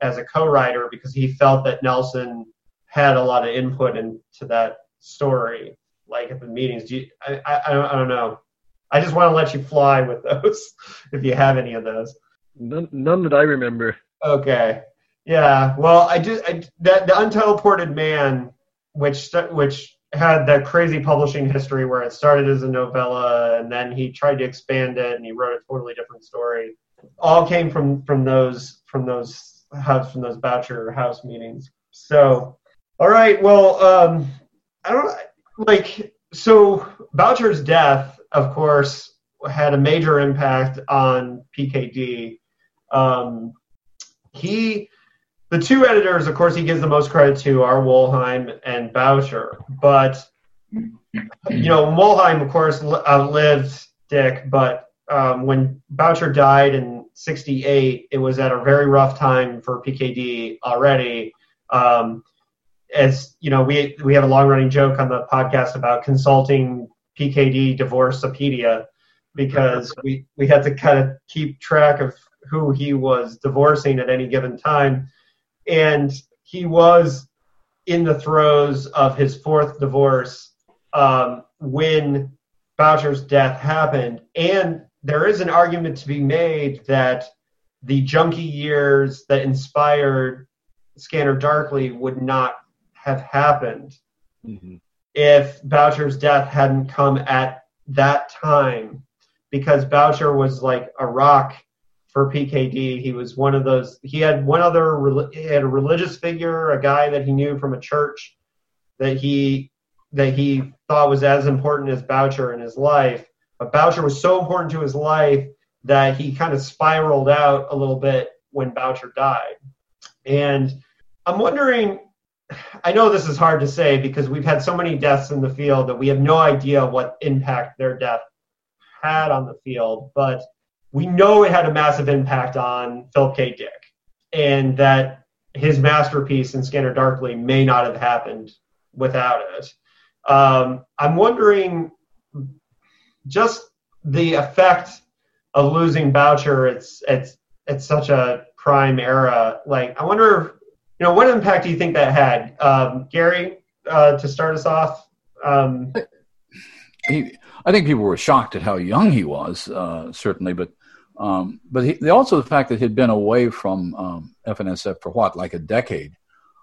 S2: as a co-writer because he felt that Nelson had a lot of input into that story, like at the meetings. Do you, I, I, I don't know. I just want to let you fly with those if you have any of those.
S4: None, none that I remember.
S2: Okay. Yeah. Well, I just I, that the Unteleported Man, which which had that crazy publishing history where it started as a novella and then he tried to expand it and he wrote a totally different story. All came from from those from those house from those Boucher house meetings. So, all right. Well, um, I don't like so Boucher's death, of course, had a major impact on PKD. Um, he the two editors, of course, he gives the most credit to are Wollheim and Boucher. But you know, Wollheim, of course, lived Dick, but um, when Boucher died in '68, it was at a very rough time for PKD already. Um, as you know, we we have a long running joke on the podcast about consulting PKD Divorcepedia because we we had to kind of keep track of who he was divorcing at any given time, and he was in the throes of his fourth divorce um, when Boucher's death happened, and there is an argument to be made that the junkie years that inspired Scanner Darkly would not have happened mm-hmm. if Boucher's death hadn't come at that time, because Boucher was like a rock for PKD. He was one of those. He had one other. He had a religious figure, a guy that he knew from a church that he that he thought was as important as Boucher in his life. But Boucher was so important to his life that he kind of spiraled out a little bit when Boucher died. And I'm wondering. I know this is hard to say because we've had so many deaths in the field that we have no idea what impact their death had on the field. But we know it had a massive impact on Philip K. Dick, and that his masterpiece in Scanner Darkly may not have happened without it. Um, I'm wondering just the effect of losing Boucher. It's it's it's such a prime era. Like I wonder, you know, what impact do you think that had, um, Gary? Uh, to start us off. Um,
S3: he, I think people were shocked at how young he was, uh, certainly, but um, but he, also the fact that he'd been away from um, F&SF for what, like a decade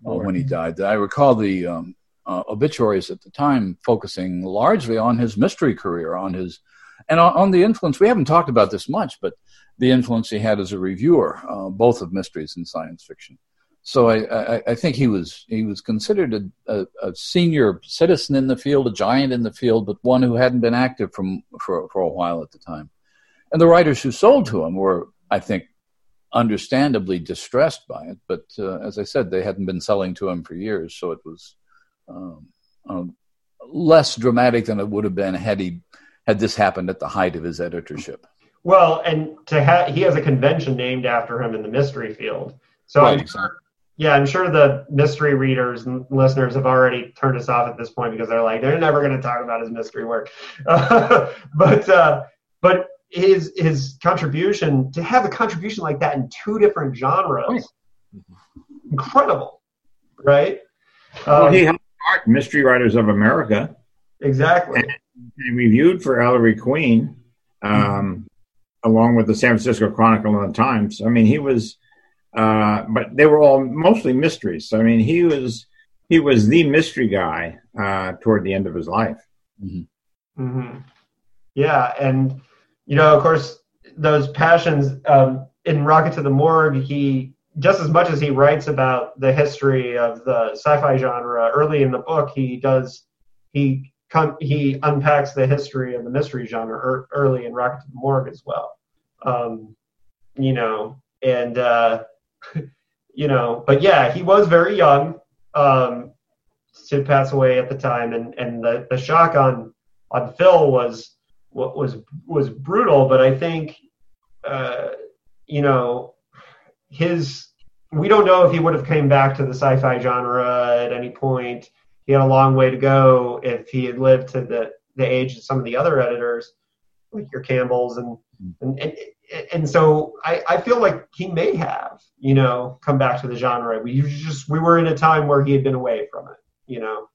S3: uh, when he died. I recall the um, uh, obituaries at the time focusing largely on his mystery career, on his and on, on, the influence. We haven't talked about this much, but the influence he had as a reviewer, uh, both of mysteries and science fiction. So I, I, I think he was he was considered a, a, a, senior citizen in the field, a giant in the field, but one who hadn't been active from for for a while at the time. And the writers who sold to him were, I think, understandably distressed by it. But uh, as I said, they hadn't been selling to him for years, so it was um, um, less dramatic than it would have been had he had this happened at the height of his editorship.
S2: Well, and to have he has a convention named after him in the mystery field. So right. Sure, yeah, I'm sure the mystery readers and listeners have already turned us off at this point because they're like they're never going to talk about his mystery work. but uh, but his his contribution to have a contribution like that in two different genres, oh, yeah. incredible, right?
S5: Well, um, he helped start Mystery Writers of America.
S2: Exactly.
S5: And, and reviewed for Ellery Queen, um, mm-hmm. along with the San Francisco Chronicle and the Times. I mean, he was, uh, but they were all mostly mysteries. I mean, he was he was the mystery guy uh, toward the end of his life.
S2: Mm-hmm. Mm-hmm. Yeah, and you know, of course, those passions um, in Rocket to the Morgue, he just as much as he writes about the history of the sci-fi genre early in the book, he does he com- he unpacks the history of the mystery genre er- early in Rocket to the Morgue as well. Um, you know, and uh, you know, but yeah, he was very young um, to pass away at the time, and and the the shock on on Phil was what was was brutal, but I think uh, you know his we don't know if he would have came back to the sci-fi genre at any point. He had a long way to go if he had lived to the the age of some of the other editors, like your Campbells and and and, and so I, I feel like he may have, you know, come back to the genre. We just we were in a time where he had been away from it, you know.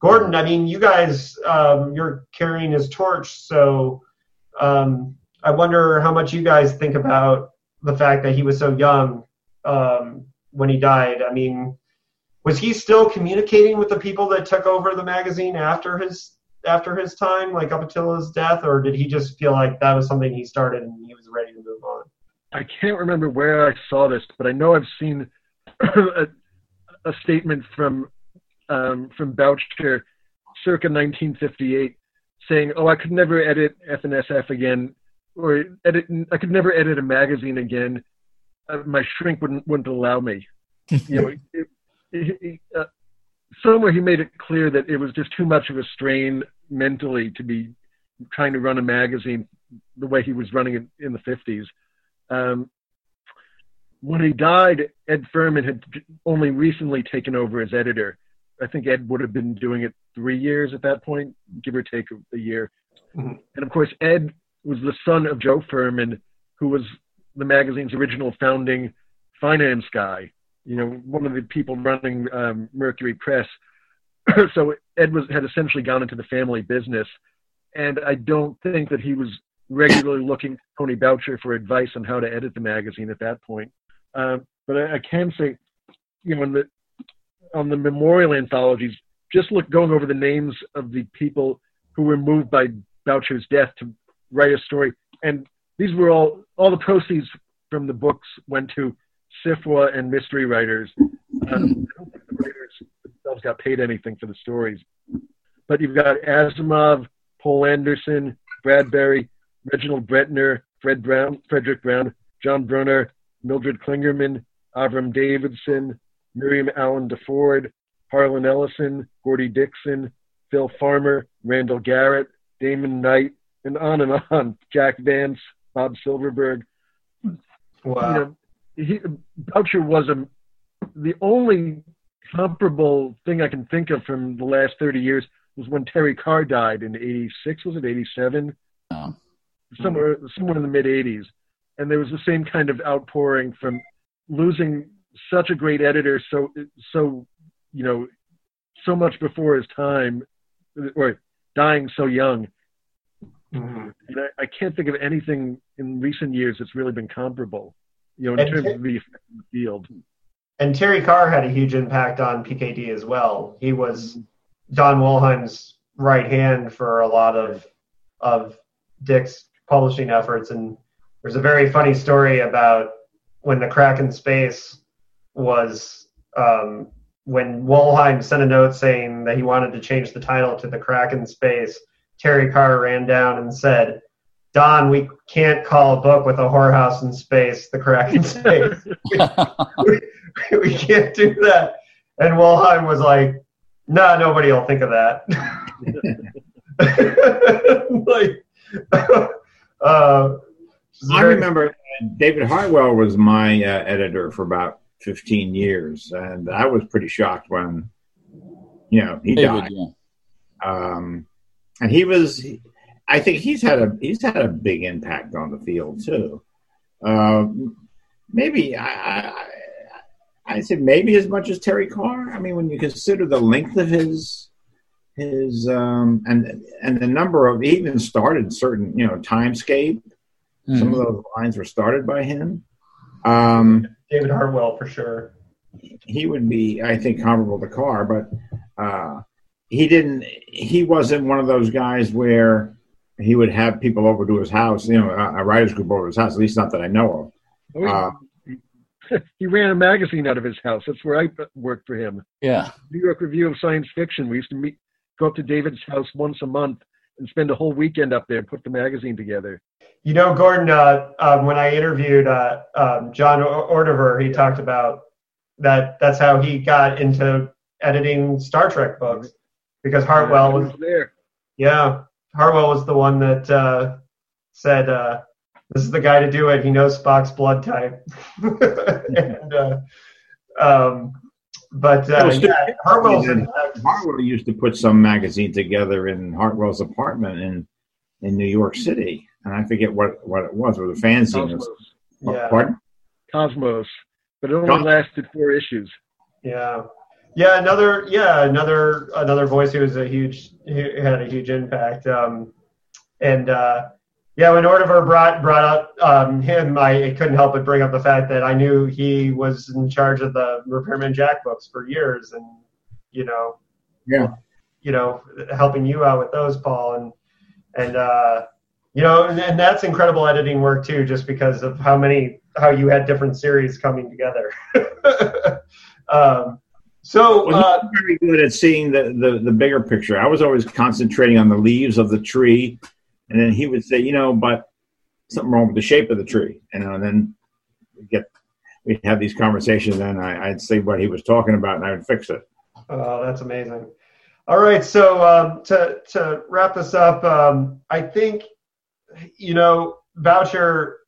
S2: Gordon, I mean, you guys, um, you're carrying his torch, so um, I wonder how much you guys think about the fact that he was so young um, when he died. I mean, was he still communicating with the people that took over the magazine after his after his time, like up until his death, or did he just feel like that was something he started and he was ready to move on?
S4: I can't remember where I saw this, but I know I've seen a, a statement from um, from Boucher circa 1958 saying, "Oh, I could never edit F&SF again, or edit. I could never edit a magazine again. Uh, my shrink wouldn't wouldn't allow me." you know, it, it, it, uh, somewhere he made it clear that it was just too much of a strain mentally to be trying to run a magazine the way he was running it in the 50s. Um, when he died, Ed Ferman had only recently taken over as editor. I think Ed would have been doing it three years at that point, give or take a, year. Mm-hmm. And of course, Ed was the son of Joe Ferman, who was the magazine's original founding finance guy. You know, one of the people running um, Mercury Press. so Ed was had essentially gone into the family business, and I don't think that he was regularly looking to Tony Boucher for advice on how to edit the magazine at that point. Um, but I, I, can say, you know, the on the memorial anthologies, just look going over the names of the people who were moved by Boucher's death to write a story, and these were all all the proceeds from the books went to SFWA and mystery writers. Um, I don't think the writers themselves got paid anything for the stories, but you've got Asimov, Poul Anderson, Bradbury, Reginald Bretnor, Fred Brown, Fredric Brown, John Brunner, Mildred Clingerman, Avram Davidson, Miriam Allen DeFord, Harlan Ellison, Gordy Dickson, Phil Farmer, Randall Garrett, Damon Knight, and on and on. Jack Vance, Bob Silverberg. Wow. You know, he, Boucher was a, the only comparable thing I can think of from the last 30 years was when Terry Carr died in 86, was it 87? Oh. Somewhere, somewhere in the mid 80s and there was the same kind of outpouring from losing such a great editor so so you know so much before his time or dying so young mm-hmm. and I, I, can't think of anything in recent years that's really been comparable you know in and terms ter- of the field.
S2: and terry carr had a huge impact on pkd as well. He was don wollheim's right hand for a lot of of dick's publishing efforts. And there's a very funny story about when the crack in space was um, when Wollheim sent a note saying that he wanted to change the title to the crack in space. Terry Carr ran down and said, Don, we can't call a book with a whorehouse in space, the crack in space. we, we, we, can't do that. And Wollheim was like, no, nah, nobody will think of that. like, uh,
S5: I remember David Hartwell was my uh, editor for about 15 years, and I was pretty shocked when, you know, he David, died. Yeah. Um, and he was, I think he's had a he's had a big impact on the field too. Um, maybe I, I I said maybe as much as Terry Carr. I mean, when you consider the length of his his um, and and the number of he even started certain you know timescape Mm-hmm. Some of those lines were started by him. Um,
S2: David Hartwell, for sure.
S5: He would be, I think, comparable to Carr, but uh, he didn't. He wasn't one of those guys where he would have people over to his house. You know, a, a writers group over to his house. At least not that I know of.
S4: Oh, uh, he ran a magazine out of his house. That's where I worked for him.
S3: Yeah.
S4: New York Review of Science Fiction. We used to meet, go up to David's house once a month and spend a whole weekend up there, and put the magazine together.
S2: You know, Gordon, uh, um, when I interviewed uh, um, John Ordover, he talked about that that's how he got into editing Star Trek books because Hartwell was, was,
S4: there.
S2: Yeah, Hartwell was the one that uh, said, uh, "This is the guy to do it. He knows Spock's blood type." and, uh, um, but uh, yeah, Hartwell's
S5: Hartwell used to put some magazine together in Hartwell's apartment in in New York City and I forget what what it was. It was a fanzine.
S4: Cosmos. Yeah. Pardon? Cosmos, but it only Cosmos. lasted four issues.
S2: Yeah, yeah. Another yeah another another voice who was a huge who had a huge impact. Um, and uh, yeah, when Ordover brought brought up um, him, I couldn't help but bring up the fact that I knew he was in charge of the Repairman Jack books for years, and you know,
S5: yeah,
S2: you know, helping you out with those, Paul, and and uh, you know and, and that's incredible editing work too just because of how many how you had different series coming together. Um, so
S5: well, uh, very good at seeing the, the the bigger picture i was always concentrating on the leaves of the tree and then he would say you know but something wrong with the shape of the tree you know and then we'd get we'd have these conversations and I, i'd say what he was talking about and i would fix it
S2: Oh, that's amazing. All right, so um, to to wrap this up, um, I think you know Boucher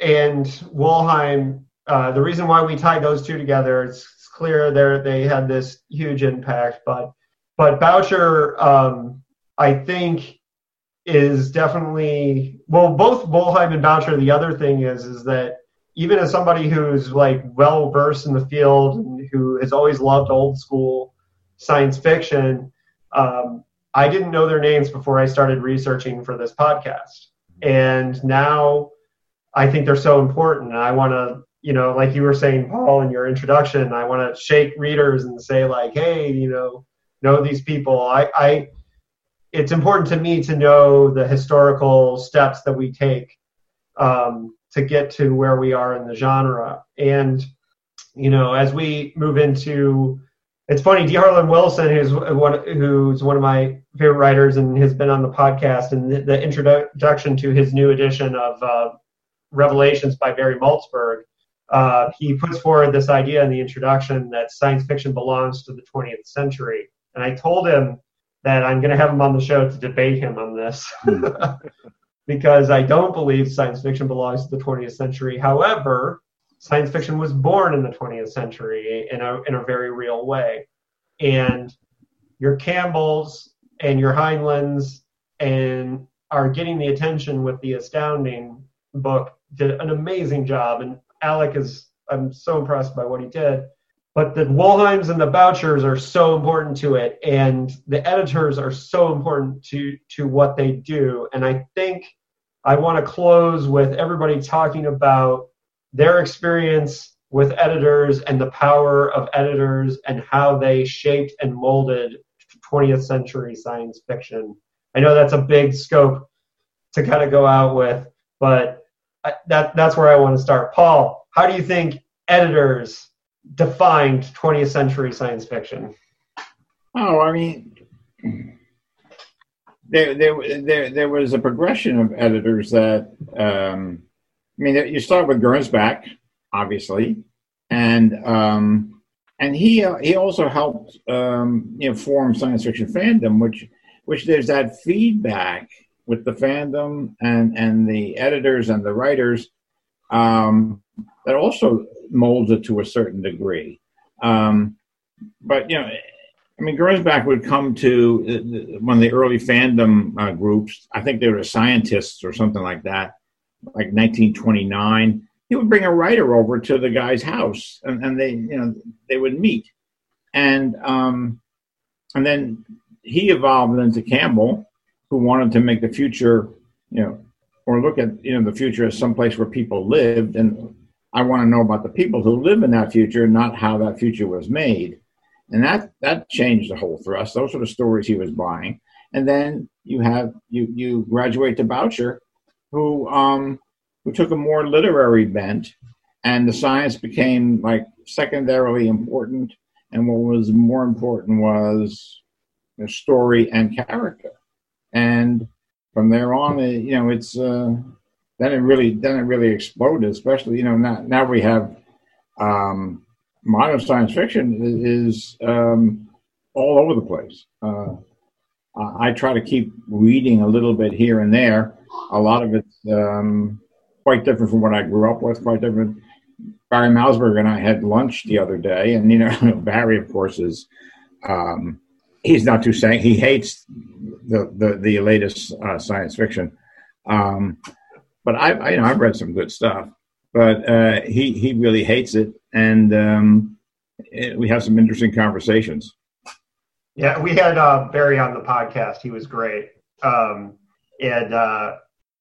S2: and Wollheim. Uh, the reason why we tied those two together, it's clear they they had this huge impact, but but Boucher, um, I think, is definitely well. Both Wollheim and Boucher. The other thing is is that even as somebody who's like well versed in the field and who has always loved old school science fiction, um, I didn't know their names before I started researching for this podcast. And now I think they're so important. And I want to, you know, like you were saying, Paul, in your introduction, I want to shake readers and say, like, hey, you know, know these people. I, I, it's important to me to know the historical steps that we take um, to get to where we are in the genre. And, you know, as we move into it's funny, D. Harlan Wilson, who's one who's one of my favorite writers and has been on the podcast, and the, the introduction to his new edition of uh, Revelations by Barry Malzberg, uh, he puts forward this idea in the introduction that science fiction belongs to the 20th century. And I told him that I'm going to have him on the show to debate him on this. because I don't believe science fiction belongs to the 20th century. However, science fiction was born in the 20th century in a, in a very real way. And your Campbells and your Heinleins and are getting the attention with the astounding book did an amazing job. And Alec is, I'm so impressed by what he did. But the Wollheims and the Bouchers are so important to it, and the editors are so important to to what they do. And I think I want to close with everybody talking about their experience with editors and the power of editors and how they shaped and molded 20th century science fiction. I know that's a big scope to kind of go out with, but that that's where I want to start. Paul, how do you think editors defined 20th century science fiction?
S5: Oh, I mean, there, there, there, there was a progression of editors that um, I mean, you start with Gernsback, obviously, and um, and he uh, he also helped um, you know form science fiction fandom, which which there's that feedback with the fandom and and the editors and the writers um, that also molds it to a certain degree. Um, but you know, I mean, Gernsback would come to one of the early fandom uh, groups. I think they were scientists or something like that like 1929, he would bring a writer over to the guy's house, and, and they, you know, they would meet, and um, and then he evolved into Campbell, who wanted to make the future, you know, or look at you know the future as some place where people lived, and I want to know about the people who live in that future, not how that future was made, and that that changed the whole thrust. Those were the stories he was buying, and then you have you you graduate to Boucher, who um, who took a more literary bent, and the science became like secondarily important, and what was more important was the story and character. And from there on, it, you know, it's uh, then it really then it really exploded. Especially, you know, now now we have um, modern science fiction is um, all over the place. Uh, I try to keep reading a little bit here and there a lot of it's um, quite different from what I grew up with, quite different. Barry Malzberg and I had lunch the other day, and you know, Barry, of course, is um, he's not too saying he hates the the, the latest uh, science fiction, um, but I, I, you know I've read some good stuff, but uh, he he really hates it, and um, it, we have some interesting conversations.
S2: Yeah, we had uh, Barry on the podcast. He was great, um, and uh,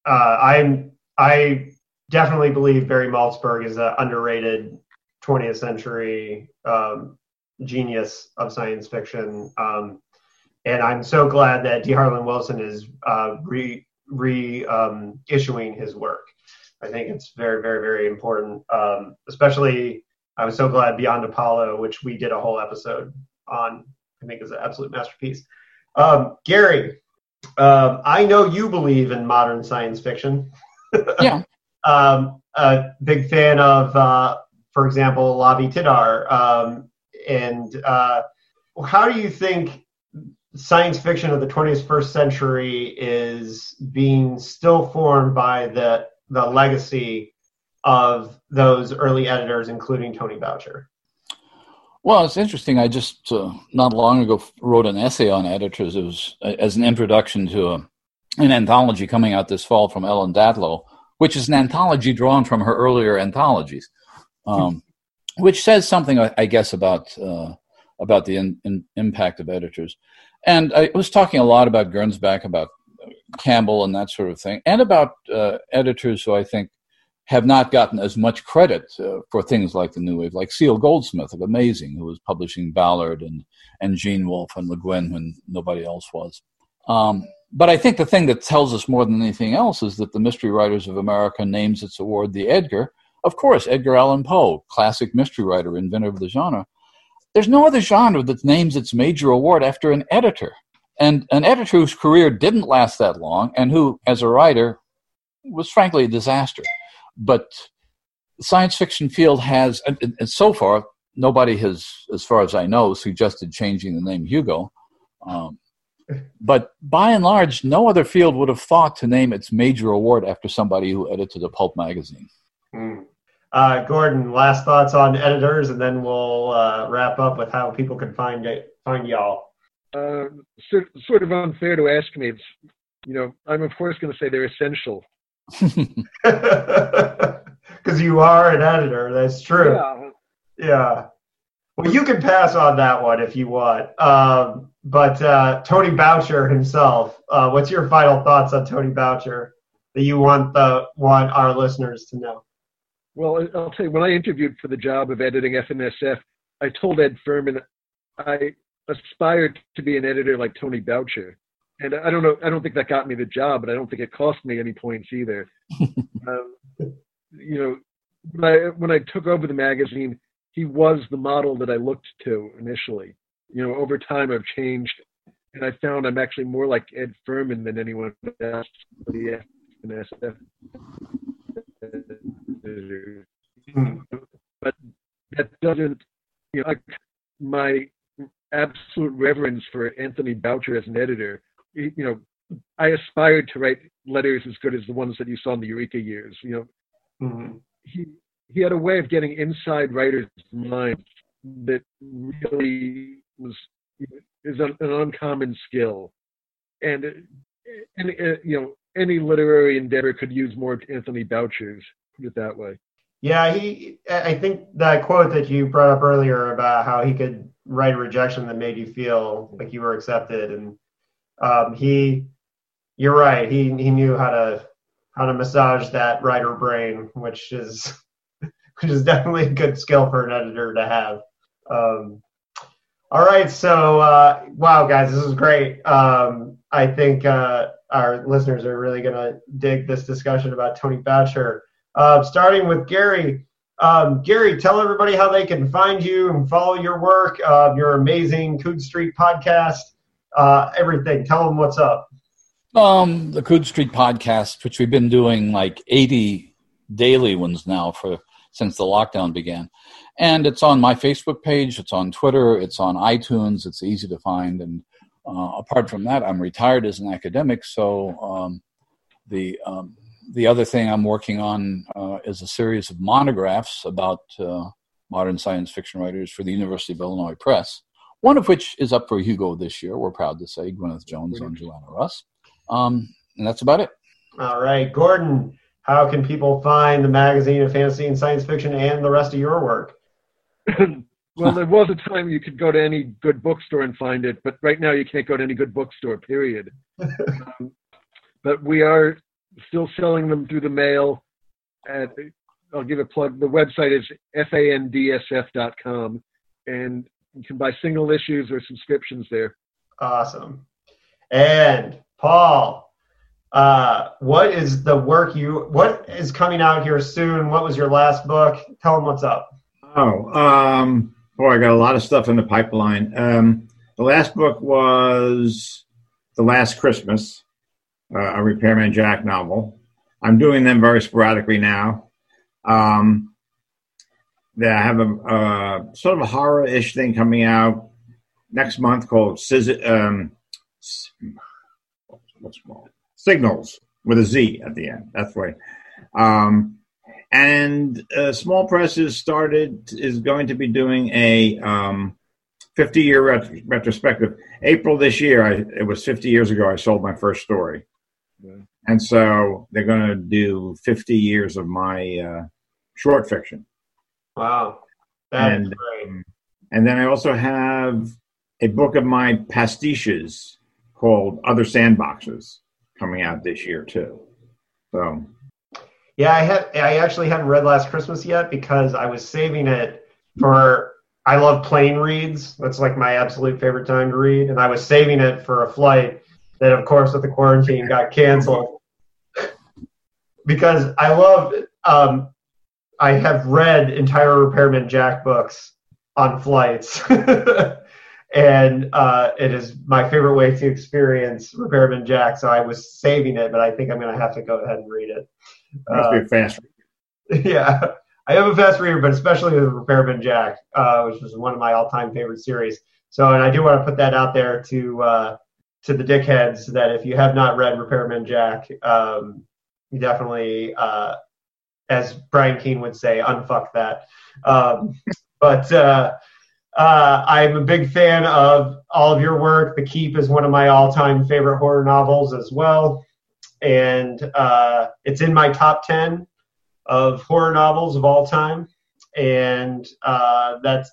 S2: uh, I'm I definitely believe Barry Malzberg is an underrated 20th century um, genius of science fiction. Um, and I'm so glad that D. Harlan Wilson is uh, re, re um, issuing his work. I think it's very, very, very important. Um, especially, I was so glad Beyond Apollo, which we did a whole episode on, I think is an absolute masterpiece. Um, Gary, uh, I know you believe in modern science fiction.
S3: yeah.
S2: Um, a big fan of, uh, for example, Lavie Tidhar. Um, and uh, how do you think science fiction of the 21st century is being still formed by the the legacy of those early editors, including Tony Boucher?
S3: Well, it's interesting. I just uh, not long ago wrote an essay on editors. It was uh, as an introduction to a, an anthology coming out this fall from Ellen Datlow, which is an anthology drawn from her earlier anthologies, um, which says something, I, guess, about uh, about the in, in impact of editors. And I was talking a lot about Gernsback, about Campbell, and that sort of thing, and about uh, editors who I think have not gotten as much credit uh, for things like the New Wave, like Cele Goldsmith of Amazing, who was publishing Ballard and, and Gene Wolfe and Le Guin when nobody else was. Um, but I think the thing that tells us more than anything else is that the Mystery Writers of America names its award the Edgar. Of course, Edgar Allan Poe, classic mystery writer, inventor of the genre. There's no other genre that names its major award after an editor. And an editor whose career didn't last that long and who, as a writer, was frankly a disaster but the science fiction field has, and, and, so far, nobody has, as far as I know, suggested changing the name Hugo. Um, but by and large, no other field would have thought to name its major award after somebody who edited a pulp magazine.
S2: Mm. Uh, Gordon, last thoughts on editors, and then we'll uh, wrap up with how people can find it, find y'all.
S4: Uh, sort, sort of unfair to ask me. It's, you know, I'm of course going to say they're essential
S2: because you are an editor. That's true. Yeah. yeah. Well, you can pass on that one if you want. Um, but uh, Tony Boucher himself, uh, what's your final thoughts on Tony Boucher that you want the want our listeners to know?
S4: Well, I'll tell you, when I interviewed for the job of editing F&SF, I told Ed Ferman I aspired to be an editor like Tony Boucher and I don't know. I don't think that got me the job, but I don't think it cost me any points either. um, you know, when I when I took over the magazine, he was the model that I looked to initially. You know, over time I've changed, and I found I'm actually more like Ed Ferman than anyone else. The SF. But that doesn't, you know, like my absolute reverence for Anthony Boucher as an editor you know, I aspired to write letters as good as the ones that you saw in the Eureka years. You know, mm-hmm. he he had a way of getting inside writers' minds that really was is an, an uncommon skill, and and uh, you know any literary endeavor could use more Anthony Boucher's. Put it that way.
S2: Yeah, he. I think that quote that you brought up earlier about how he could write a rejection that made you feel like you were accepted and um, he, you're right. He he knew how to how to massage that writer brain, which is which is definitely a good skill for an editor to have. Um, all right, so uh, wow, guys, this is great. Um, I think uh, our listeners are really going to dig this discussion about Tony Boucher. Uh, starting with Gary. Um, Gary, tell everybody how they can find you and follow your work, uh, your amazing Coode Street podcast, uh, everything. Tell them what's up.
S3: Um, the Coode Street podcast, which we've been doing like 80 daily ones now for since the lockdown began. And it's on my Facebook page, it's on Twitter, it's on iTunes, it's easy to find. And uh, apart from that, I'm retired as an academic, so um, the um, the other thing I'm working on uh, is a series of monographs about uh, modern science fiction writers for the University of Illinois Press one of which is up for Hugo this year. We're proud to say Gwyneth Jones and Joanna Russ. Um, and that's about it.
S2: All right, Gordon, how can people find the magazine of fantasy and science fiction and the rest of your work?
S4: well, there was a time you could go to any good bookstore and find it, but right now you can't go to any good bookstore, period. um, but we are still selling them through the mail. At, I'll give a plug. The website is fandsf.com, and you can buy single issues or subscriptions there.
S2: Awesome. And Paul, uh, what is the work you? What is coming out here soon? What was your last book? Tell them what's up.
S5: Oh, um, boy, I got a lot of stuff in the pipeline. Um, the last book was The Last Christmas, uh, a Repairman Jack novel. I'm doing them very sporadically now. Um, I have a uh, sort of a horror-ish thing coming out next month called um, what's called Signalz with a Z at the end. That's right. Um, and uh, Small Presses started is going to be doing a um, 50 year ret- retrospective. April this year, I, it was 50 years ago. I sold my first story, and so they're going to do 50 years of my uh, short fiction.
S2: Wow,
S5: that's and, great. Um, and then I also have a book of my pastiches called Other Sandboxes coming out this year too. So
S2: yeah, I had I actually hadn't read Last Christmas yet because I was saving it for I love plane reads. That's like my absolute favorite time to read, and I was saving it for a flight that, of course, with the quarantine got canceled because I love. Um, I have read entire Repairman Jack books on flights. and uh, it is my favorite way to experience Repairman Jack. So I was saving it, but I think I'm going to have to go ahead and read it.
S5: Must uh, fast. Reader.
S2: Yeah, I am a fast reader, but especially with Repairman Jack, uh, which was one of my all-time favorite series. So, and I do want to put that out there to uh, to the dickheads that if you have not read Repairman Jack, um, you definitely, uh, as Brian Keene would say, unfuck that. Um, but uh, uh, I'm a big fan of all of your work. The Keep is one of my all-time favorite horror novels as well, and uh, it's in my top ten of horror novels of all time. And uh, that's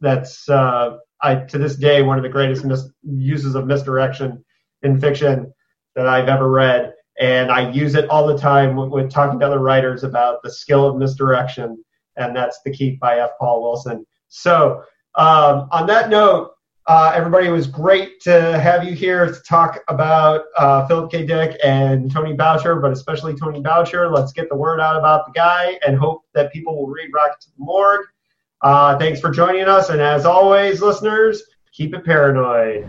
S2: that's uh, I to this day one of the greatest mis- uses of misdirection in fiction that I've ever read. And I use it all the time when, when talking to other writers about the skill of misdirection, and that's The Keep by F. Paul Wilson. So um, on that note, uh, everybody, it was great to have you here to talk about uh, Philip K. Dick and Tony Boucher, but especially Tony Boucher. Let's get the word out about the guy and hope that people will read Rocket to the Morgue. Uh, thanks for joining us, and as always, listeners, keep it paranoid.